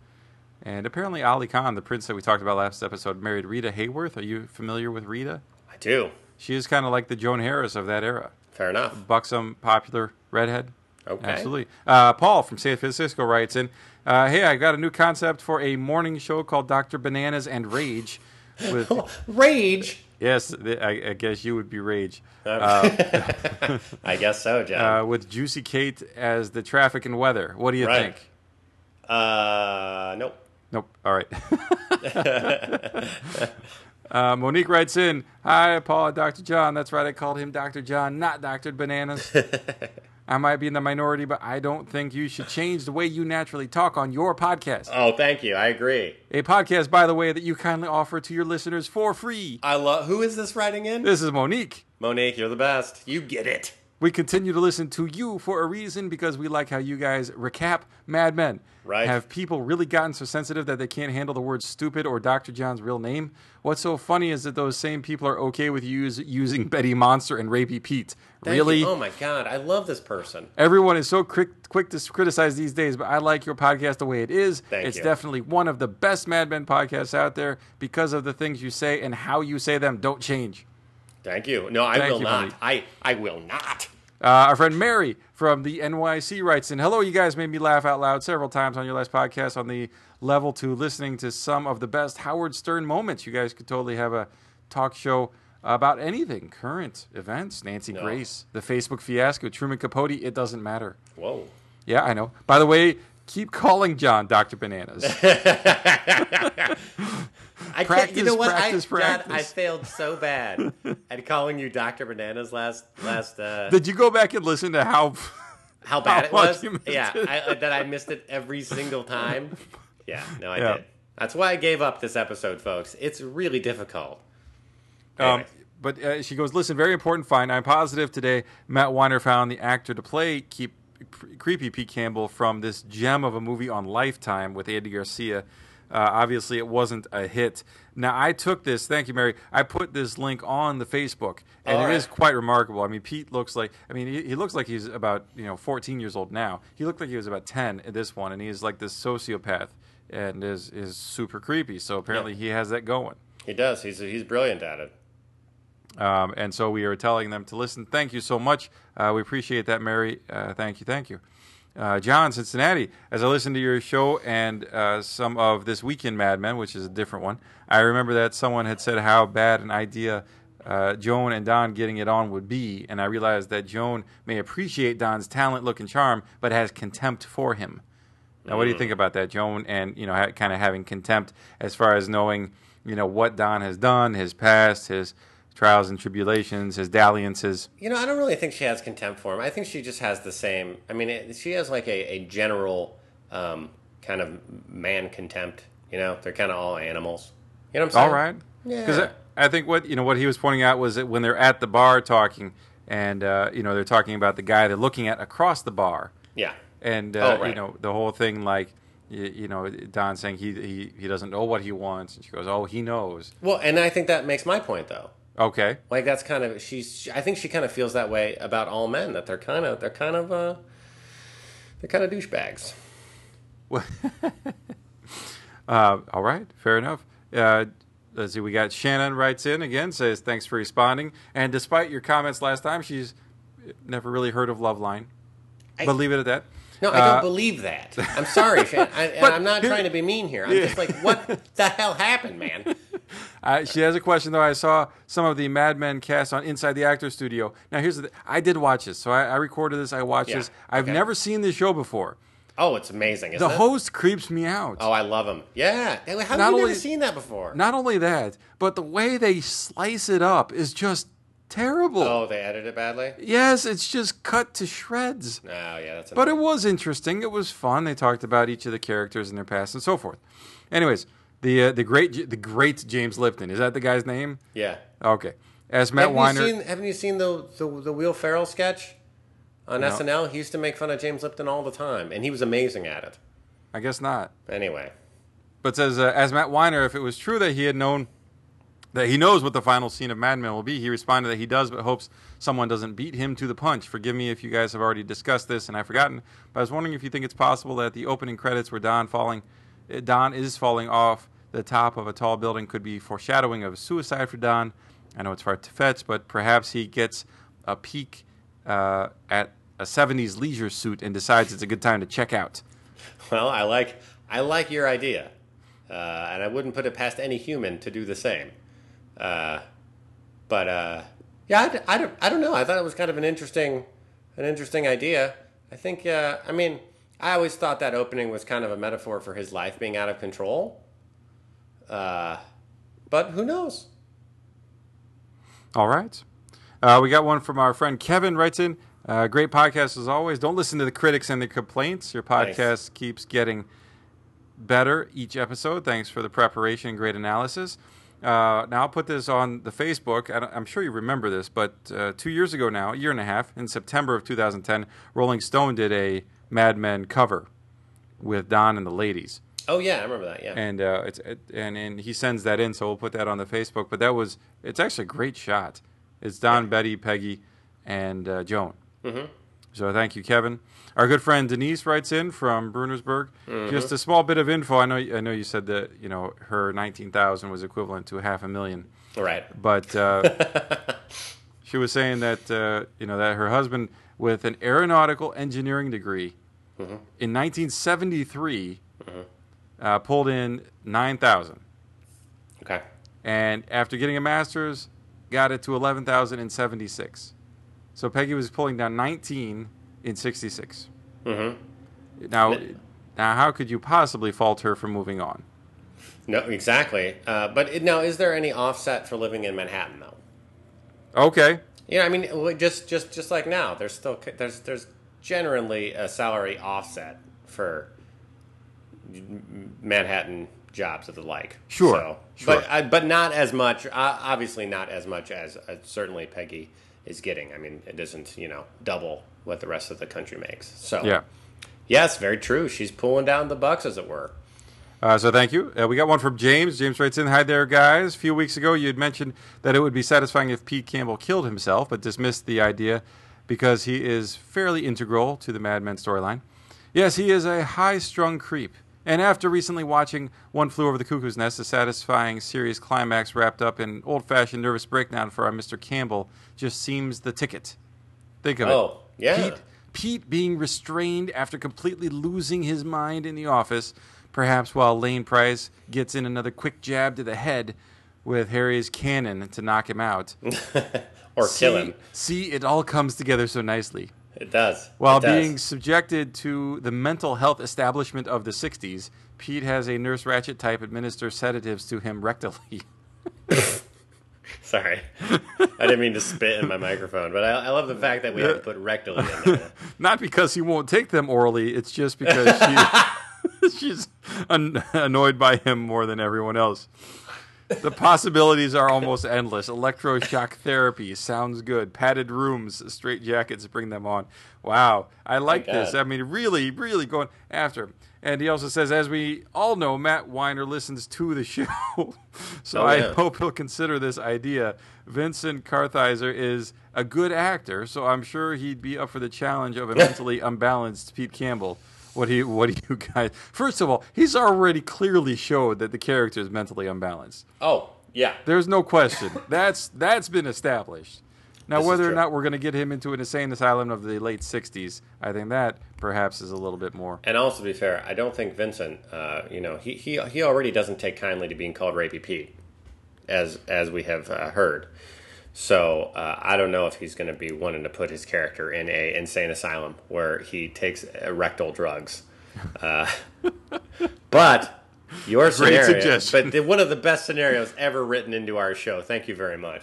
And apparently, Ali Khan, the prince that we talked about last episode, married Rita Hayworth. Are you familiar with Rita? I do. She is kind of like the Joan Harris of that era. Fair enough. Buxom, popular redhead. Okay. Absolutely. Uh, Paul from San Francisco writes in, uh, "Hey, I got a new concept for a morning show called Doctor Bananas and Rage." With *laughs* Rage. yes, I, I guess you would be Rage. *laughs* I guess so, John. Uh, with Juicy Kate as the traffic and weather. What do you Right. think? Uh, nope. Nope. All right. *laughs* uh, Monique writes in, "Hi, Paul, Dr. John. That's right. I called him Dr. John, not Dr. Bananas. *laughs* I might be in the minority, but I don't think you should change the way you naturally talk on your podcast. Oh, thank you. I agree. A podcast, by the way, that you kindly offer to your listeners for free. I love. Who is this writing in? This is Monique. Monique, you're the best. You get it. We continue to listen to you for a reason because we like how you guys recap Mad Men. Right. Have people really gotten so sensitive that they can't handle the word stupid or Dr. John's real name? What's so funny is that those same people are okay with use, using *laughs* Betty Monster and Rapey Pete. Thank really? you. Oh my God, I love this person. Everyone is so quick, quick to criticize these days, but I like your podcast the way it is. Thank it's you. definitely one of the best Mad Men podcasts out there because of the things you say and how you say them don't change. Thank you. No, I Thank will you, not. I I will not. Uh, our friend Mary from the NYC writes in Hello, you guys made me laugh out loud several times on your last podcast on the level to listening to some of the best Howard Stern moments. You guys could totally have a talk show about anything current events, Nancy No. Grace, the Facebook fiasco, Truman Capote. It doesn't matter. Whoa. Yeah, I know. By the way, keep calling John Dr. Bananas. *laughs* I can't. You know what? practice, I, John, I failed so bad *laughs* at calling you Doctor Bananas last last. Uh, Did you go back and listen to how? how *laughs* bad it was? Yeah, it? I, uh, that I missed it every single time. *laughs* Yeah, no, I Yeah. did. That's why I gave up this episode, folks. It's really difficult. Um, but uh, she goes, listen, very important find. I'm positive today Matt Weiner found the actor to play keep, creepy Pete Campbell from this gem of a movie on Lifetime with Andy Garcia. Uh, obviously, it wasn't a hit. Now, I took this. Thank you, Mary. I put this link on the Facebook, and All it right. is quite remarkable. I mean, Pete looks like. I mean, he, he looks like he's about you know 14 years old now. He looked like he was about 10 in this one, and he's like this sociopath, and is is super creepy. So apparently, Yeah. he has that going. He does. He's he's brilliant at it. Um, and so we are telling them to listen. Thank you so much. Uh, we appreciate that, Mary. Uh, thank you, thank you. Uh, John, Cincinnati, as I listened to your show and uh, some of this weekend Mad Men, which is a different one, I remember that someone had said how bad an idea uh, Joan and Don getting it on would be, and I realized that Joan may appreciate Don's talent, look, and charm, but has contempt for him. Now, what do you think about that, Joan? And you know, ha- kind of having contempt as far as knowing, you know, what Don has done, his past, his trials and tribulations, his dalliances. You know, I don't really think she has contempt for him. I think she just has the same. I mean, it, she has like a, a general um, kind of man contempt. You know, they're kind of all animals. You know what I'm saying? All right, because Yeah. I, I think what you know what he was pointing out was that when they're at the bar talking, and uh, you know they're talking about the guy they're looking at across the bar, Yeah. and uh, Oh, right. you know the whole thing like. You, you know, Don saying he, he he doesn't know what he wants, and she goes, "Oh, he knows." Well, and I think that makes my point though. Okay, Like that's kind of she's. I think she kind of feels that way about all men that they're kind of they're kind of uh they're kind of douchebags. *laughs* Uh, all right, fair enough. Uh, let's see. We got Shannon writes in again, says thanks for responding. And despite your comments last time, she's never really heard of Loveline. I- but leave it at that. No, I don't Uh, believe that. I'm sorry, Shan. I, *laughs* and I'm not trying to be mean here. I'm just like, what *laughs* the hell happened, man? Uh, she has a question though. I saw some of the Mad Men cast on Inside the Actors Studio. Now here's the. Th- I did watch this, so I, I recorded this. I watched Yeah, this. I've okay. never seen this show before. Oh, it's amazing, isn't The it? host creeps me out. Oh, I love him. Yeah. How have Not you only- never seen that before? Not only that, but the way they slice it up is just terrible. Oh, they edited it badly. Yes, it's just cut to shreds. Oh, yeah, that's. But it was interesting. It was fun. They talked about each of the characters and their past and so forth. Anyways, the uh, the great the great James Lipton is that the guy's name? yeah. Okay. As Matt Have Weiner, you seen Haven't you seen the the, the Will Ferrell sketch on No. SNL? He used to make fun of James Lipton all the time, and he was amazing at it. I guess not. Anyway, But says uh, as Matt Weiner, if it was true that he had known that he knows what the final scene of Mad Men will be, he responded that he does, but hopes someone doesn't beat him to the punch. Forgive me if you guys have already discussed this and I've forgotten, but I was wondering if you think it's possible that the opening credits where Don falling, uh, Don is falling off the top of a tall building could be foreshadowing of suicide for Don. I know it's far to fetch, but perhaps he gets a peek uh, at a 70s leisure suit and decides it's a good time to check out. well, I like I like your idea, uh, and I wouldn't put it past any human to do the same. Uh, but uh, yeah, I, I don't, I don't know. I thought it was kind of an interesting an interesting idea. I think. Uh, I mean, I always thought that opening was kind of a metaphor for his life being out of control. Uh, but who knows? All right. Uh, we got one from our friend Kevin writes in. Uh, great podcast as always. Don't listen to the critics and the complaints. Your podcast Nice. keeps getting better each episode. Thanks for the preparation and great analysis. Uh, now I'll put this on the Facebook. I I'm sure you remember this, but uh, two years ago now, a year and a half, in September of 2010, Rolling Stone did a Mad Men cover with Don and the ladies Oh yeah, I remember that. Yeah. and uh, it's it, and and he sends that in, so we'll put that on the Facebook. But that was it's actually a great shot. It's Don, Betty, Peggy, and uh, Joan. Mm-hmm. So thank you, Kevin. Our good friend Denise writes in from Brunersburg. Mm-hmm. Just a small bit of info. I know I know you said that you know her nineteen thousand was equivalent to half a million. Right. But uh, *laughs* she was saying that uh, you know that her husband with an aeronautical engineering degree mm-hmm. in 1973 mm-hmm. uh, pulled in 9,000. Okay. And after getting a master's, got it to 11,076. So Peggy was pulling down nineteen in sixty six. Mm-hmm. Now, now, how could you possibly fault her for moving on? No, exactly. Uh, but it, now, is there any offset for living in Manhattan though? Okay, Yeah, I mean, just just just like now, there's still there's there's generally a salary offset for Manhattan jobs of the like. Sure, So, sure. But I, but not as much. Uh, obviously, not as much as uh, certainly Peggy is getting. I mean, it isn't you know double what the rest of the country makes. So yeah. yes, very true. She's pulling down the bucks, as it were. Uh, so thank you. Uh, we got one from James. James writes in, "Hi there, guys. A few weeks ago, you had mentioned that it would be satisfying if Pete Campbell killed himself, but dismissed the idea because he is fairly integral to the Mad Men storyline. Yes, he is a high-strung creep." And after recently watching One Flew Over the Cuckoo's Nest, a satisfying series climax wrapped up in old-fashioned nervous breakdown for our Mr. Campbell just seems the ticket. Think of it. Oh, yeah. Pete, Pete being restrained after completely losing his mind in the office, perhaps while Lane Pryce gets in another quick jab to the head with Harry's cannon to knock him out. *laughs* Or see, kill him. See, it all comes together so nicely. It does. While It does. being subjected to the mental health establishment of the 60s, Pete has a Nurse Ratched type administer sedatives to him rectally. *laughs* Sorry. I didn't mean to spit in my microphone, but I, I love the fact that we have to put rectally in there. *laughs* Not because he won't take them orally, it's just because she, *laughs* she's an- annoyed by him more than everyone else. The possibilities are almost endless. Electroshock therapy sounds good. Padded rooms, straight jackets, bring them on. Wow, I like this. I mean, really, really going after him. And he also says, as we all know, Matt Weiner listens to the show, *laughs* so Oh, I yeah. hope he'll consider this idea. Vincent Kartheiser is a good actor, so I'm sure he'd be up for the challenge of a *laughs* mentally unbalanced Pete Campbell. What do you, what do you guys? First of all, he's already clearly showed that the character is mentally unbalanced. Oh, yeah. There's no question. *laughs* That's that's been established. Now, This whether or not we're going to get him into an insane asylum of the late '60s, I think that perhaps is a little bit more. And also, to be fair, I don't think Vincent, uh, you know, he, he, he already doesn't take kindly to being called Rapey Pete, as, as we have uh, heard. So uh, I don't know if he's going to be wanting to put his character in a insane asylum where he takes rectal drugs. Uh, *laughs* but your scenario, suggestion. but the, one of the best scenarios ever written into our show. Thank you very much.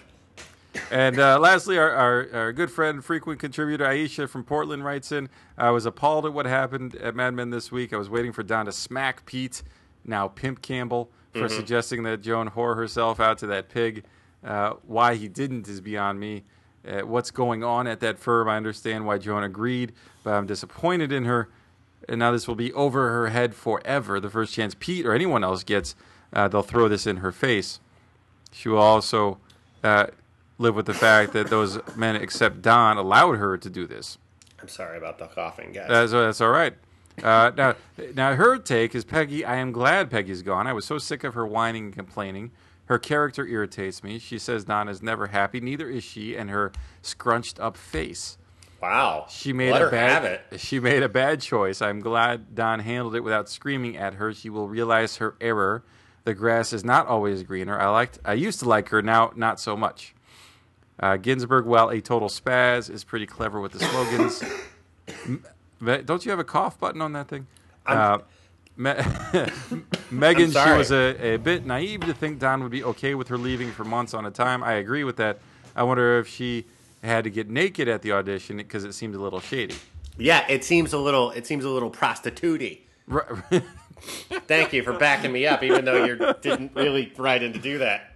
And uh, lastly, our, our, our good friend, frequent contributor Aisha from Portland writes in I was appalled at what happened at Mad Men this week. I was waiting for Don to smack Pete, now Pimp Campbell, for suggesting that Joan whore herself out to that pig. Uh, why he didn't is beyond me. Uh, what's going on at that firm? I understand why Joan agreed, but I'm disappointed in her. And now this will be over her head forever. The first chance Pete or anyone else gets, uh, they'll throw this in her face. She will also uh, live with the fact that those men, except Don, allowed her to do this. I'm sorry about the coughing, guys. That's, that's all right. Uh, now, now her take is Peggy. I am glad Peggy's gone. I was so sick of her whining and complaining. Her character irritates me. She says Don is never happy. Neither is she, and her scrunched up face. wow. She made Let a her bad. have it. *laughs* She made a bad choice. I'm glad Don handled it without screaming at her. She will realize her error. The grass is not always greener. I liked. I used to like her. Now, not so much. Uh, Ginsberg, while a total spaz, is pretty clever with the slogans. *coughs* Don't you have a cough button on that thing? Uh, Me- *laughs* *laughs* Megan, she was a, a bit naive to think Don would be okay with her leaving for months on a time. I agree with that. I wonder if she had to get naked at the audition because it seemed a little shady. Yeah, it seems a little. It seems a little prostitute Right. *laughs* Thank you for backing me up, even though you didn't really write in to do that.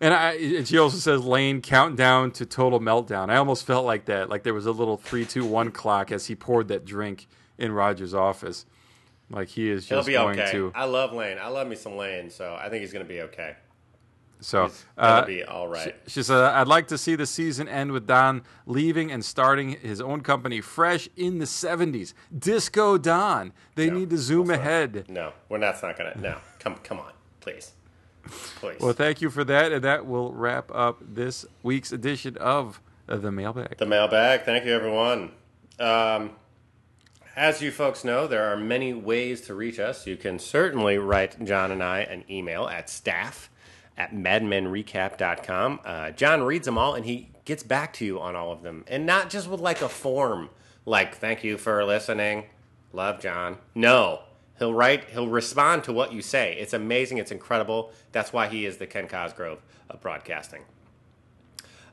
And I, and she also says Lane countdown to total meltdown. I almost felt like that, like there was a little three, two, one clock as he poured that drink in Roger's office. Like he is just be going okay. to. I love Lane. I love me some Lane, so I think he's going to be okay. So uh, be all right. she said, "I'd like to see the season end with Don leaving and starting his own company fresh in the '70s. Disco Don. They need to zoom ahead." No, we're not. That's not gonna. No, come, come on, please, please. Well, thank you for that, and that will wrap up this week's edition of the Mailbag. the mailbag. Thank you, everyone. Um, as you folks know, there are many ways to reach us. You can certainly write John and I an email at staff at madmenrecap.com. Uh, John reads them all and he gets back to you on all of them. And not just with like a form, like, thank you for listening. Love, John. No. He'll write, he'll respond to what you say. It's amazing. It's incredible. That's why he is the Ken Cosgrove of broadcasting.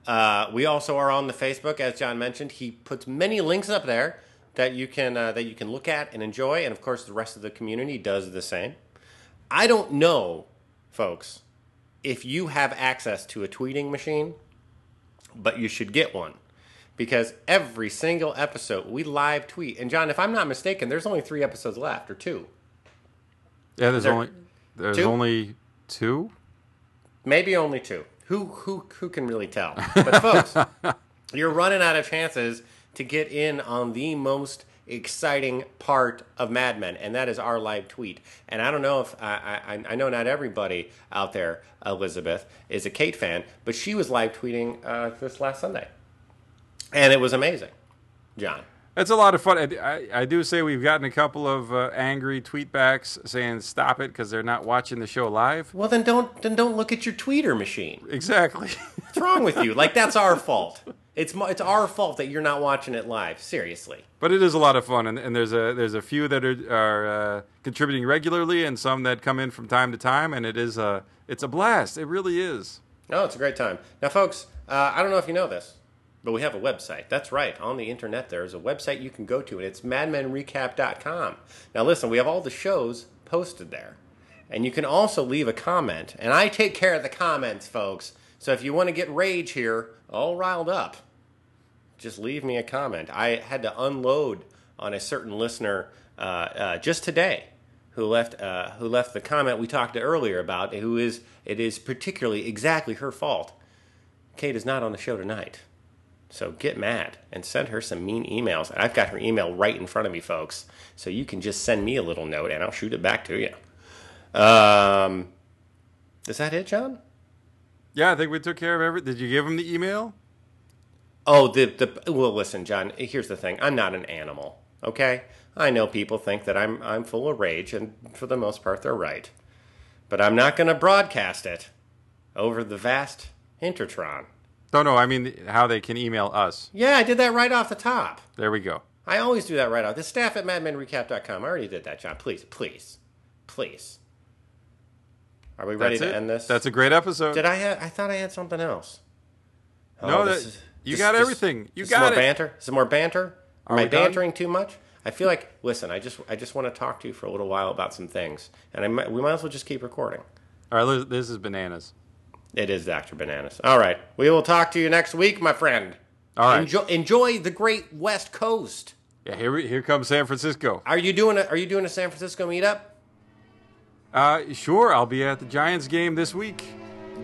Uh, we also are on the Facebook, as John mentioned. He puts many links up there that you can uh, that you can look at and enjoy, and of course, the rest of the community does the same. I don't know, folks, if you have access to a tweeting machine, but you should get one because every single episode we live tweet. And John, if I'm not mistaken, there's only three episodes left or two, Yeah, there's There- only there's two? only two. maybe only two. Who who who can really tell? But folks, *laughs* you're running out of chances to get in on the most exciting part of Mad Men, and that is our live tweet. And I don't know if I I, I know not everybody out there, Elizabeth, is a Kate fan, but she was live tweeting uh, this last Sunday, and it was amazing. John, It's a lot of fun. I, I, do say we've gotten a couple of uh, angry tweetbacks saying stop it because they're not watching the show live. well then don't then don't look at your tweeter machine. Exactly. What's wrong with you? Like that's our fault. It's it's our fault that you're not watching it live. Seriously. But it is a lot of fun, and, and there's a there's a few that are, are uh, contributing regularly, and some that come in from time to time, and it is a it's a blast. It really is. No, it's a great time. Now, folks, uh, I don't know if you know this, but we have a website. That's right. On the internet, there is a website you can go to, and it's madmenrecap.com. Now, listen, we have all the shows posted there. And you can also leave a comment. And I take care of the comments, folks. So if you want to get rage here, all riled up, just leave me a comment. I had to unload on a certain listener uh, uh, just today who left uh, who left the comment we talked to earlier about. Who is it is particularly exactly her fault. Kate is not on the show tonight, so get mad and send her some mean emails. I've got her email right in front of me, folks. So you can just send me a little note and I'll shoot it back to you. Um, is that it, John? Yeah, I think we took care of every. Did you give him the email? Oh, the the well, listen, John. Here's the thing. I'm not an animal. Okay, I know people think that I'm I'm full of rage, and for the most part, they're right. But I'm not going to broadcast it over the vast intertron. No, no. I mean how they can email us. Yeah, I did that right off the top. There we go. I always do that right off. The staff at MadmenRecap.com. I already did that, John. Please, please, please. Are we ready That's to it. end this? That's a great episode. Did I have? I thought I had something else. Oh, no, Oh, this that- is- you this- got this- everything. You some got more it. banter. Some more banter. Are Am I done? bantering too much? I feel like. Listen, I just I just want to talk to you for a little while about some things, and I might, we might as well just keep recording. All right, this is bananas. It is Dr. Bananas. All right, we will talk to you next week, my friend. All right. Enjoy, enjoy the great West Coast. Yeah, here we, here comes San Francisco. Are you doing a Are you doing a San Francisco meetup? Uh, sure, I'll be at the Giants game this week.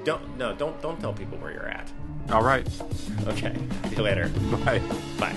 Don't no don't don't tell people where you're at. All right. Okay. See you later. Bye. Bye.